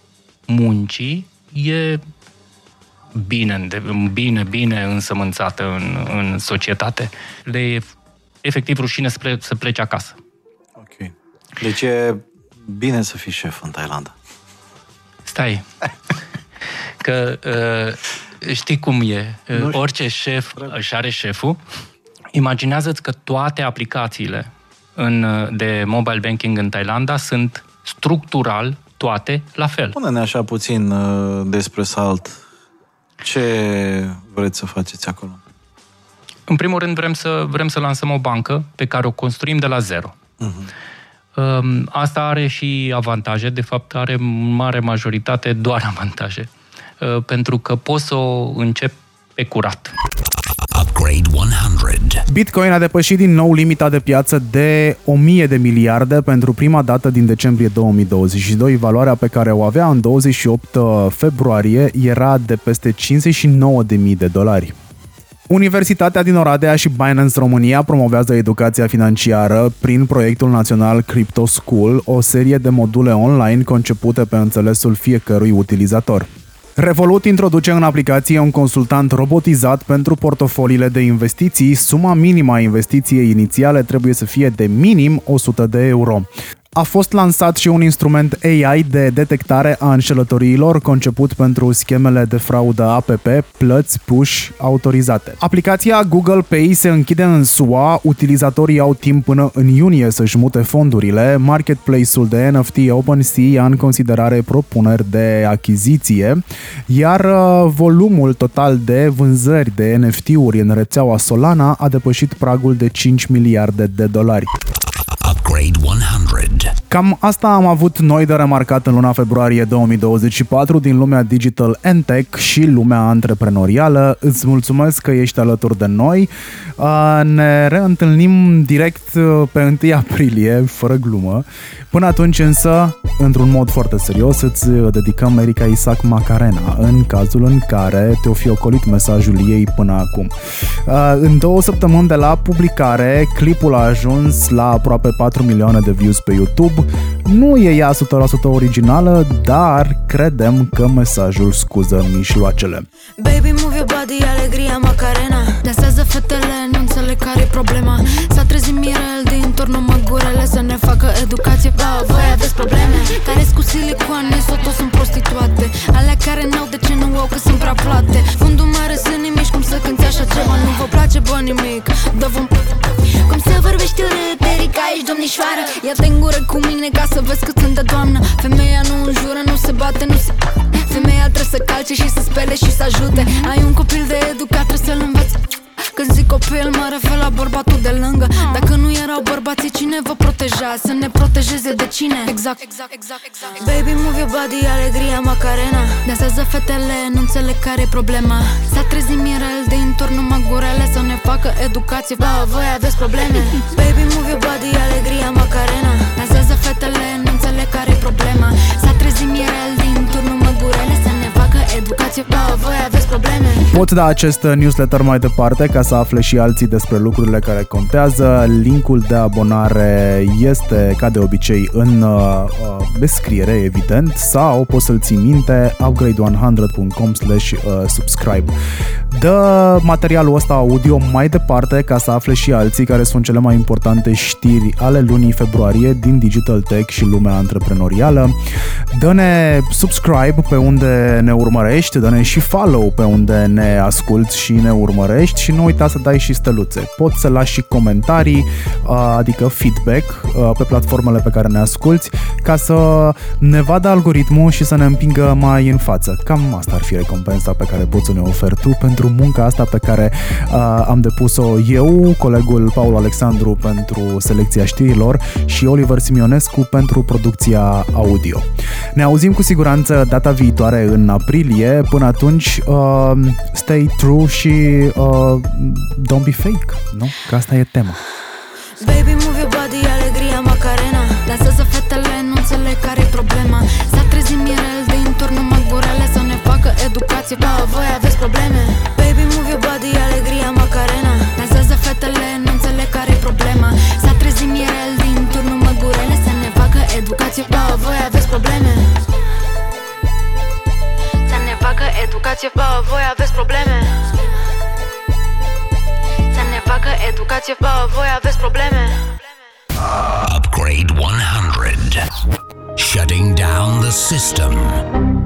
Speaker 23: muncii e bine, bine, bine însămânțată în, în societate. Le e efectiv rușine să, ple- să plece acasă.
Speaker 11: Ok. Deci e bine să fii șef în Thailanda.
Speaker 23: Stai. (laughs) Că uh, știi cum e. Uh, orice șef își are șeful. Imaginează-ți că toate aplicațiile în, uh, de mobile banking în Thailanda sunt structural toate la fel.
Speaker 11: Pune-ne așa puțin uh, despre Salt. Ce vreți să faceți acolo?
Speaker 23: În primul rând vrem să, vrem să lansăm o bancă pe care o construim de la zero. Uh-huh. Asta are și avantaje, de fapt are în mare majoritate doar (laughs) avantaje, uh, pentru că poți să o începi pe curat.
Speaker 1: Upgrade 100.
Speaker 2: Bitcoin a depășit din nou limita de piață de 1000 de miliarde pentru prima dată din decembrie 2022. Valoarea pe care o avea în 28 februarie era de peste 59.000 de dolari. Universitatea din Oradea și Binance România promovează educația financiară prin proiectul național Crypto School, o serie de module online concepute pe înțelesul fiecărui utilizator. Revolut introduce în aplicație un consultant robotizat pentru portofoliile de investiții. Suma minimă a investiției inițiale trebuie să fie de minim 100 de euro. A fost lansat și un instrument AI de detectare a înșelătoriilor conceput pentru schemele de fraudă APP, plăți push autorizate. Aplicația Google Pay se închide în SUA, utilizatorii au timp până în iunie să-și mute fondurile, marketplace-ul de NFT OpenSea ia în considerare propuneri de achiziție, iar uh, volumul total de vânzări de NFT-uri în rețeaua Solana a depășit pragul de 5 miliarde de dolari.
Speaker 1: Upgrade 100.
Speaker 2: Cam asta am avut noi de remarcat în luna februarie 2024 din lumea digital and tech și lumea antreprenorială. Îți mulțumesc că ești alături de noi. Ne reîntâlnim direct pe 1 aprilie, fără glumă. Până atunci însă, într-un mod foarte serios, îți dedicăm Erika Isaac Macarena, în cazul în care te-o fi ocolit mesajul ei până acum. În două săptămâni de la publicare, clipul a ajuns la aproape 4 milioane de views pe YouTube. Nu e ea 100% originală, dar credem că mesajul scuză mișloacele.
Speaker 19: Baby, move your body, alegria Macarena. Dansează fetele, nu înțeleg care problema. S-a trezit Mirel din turnul măgurele Să ne facă educație, da, voi aveți probleme. Care cu silicoane, sau toți sunt prostituate. Alea care n-au de ce nu au, că sunt prea plate. Fundul mare să nimic, cum să cânti așa ceva. Nu vă place, bă, nimic, dă vom Cum se vorbește urât, Erika, ești domnișoară? Ia-te în gură cu mine ca să vezi cât sunt de doamnă. Femeia nu înjură, nu se bate, nu se... Femeia trebuie să calce și să spele și să ajute. Ai un copil de educat, trebuie să-l înveți Când zic copil mă refer la bărbatul de lângă. Dacă nu erau bărbații cine vă proteja? Să ne protejeze de cine? Exact, exact, exact, exact. Baby move your body, alegria Macarena. Dansează fetele, nu înțeleg care e problema. S-a trezit Mirel din turn numai gurele Să ne facă educație, ba voi aveți probleme. Baby move your body, alegria Macarena. Dansează fetele, nu înțeleg care e problema. S-a trezit Mirel educație, ba voi aveți probleme
Speaker 2: Poți da acest newsletter mai departe ca să afle și alții despre lucrurile care contează. Linkul de abonare este, ca de obicei, în uh, uh descriere, evident, sau poți să-l ții minte upgrade100.com slash uh, subscribe. Dă materialul ăsta audio mai departe ca să afle și alții care sunt cele mai importante știri ale lunii februarie din Digital Tech și lumea antreprenorială. Dă-ne subscribe pe unde ne urmărești, dă-ne și follow pe unde ne asculti și ne urmărești și nu uita să dai și steluțe. Poți să lași și comentarii, adică feedback pe platformele pe care ne asculti ca să ne vadă algoritmul și să ne împingă mai în față. Cam asta ar fi recompensa pe care poți să ne oferi tu pentru munca asta pe care am depus-o eu, colegul Paul Alexandru pentru selecția știrilor și Oliver Simionescu pentru producția audio. Ne auzim cu siguranță data viitoare în aprilie. Până atunci, uh, stay true și uh, don't be fake, nu? Că asta e tema.
Speaker 19: Baby, move your body, alegria Macarena. Lasă-să fetele, nu înțeleg care e problema. S-a trezit Mirel din turn numai gurele Să ne facă educație, ba, voi aveți probleme. Baby, move your body, alegria Macarena. Lasă-să fetele, nu înțeleg care e problema. S-a trezit Mirel din turn numai gurele Să ne facă educație, ba, voi aveți probleme. Să ne facă educație, ba, voi aveți probleme Să ne facă educație, ba, voi aveți probleme
Speaker 1: Upgrade 100. Shutting down the system.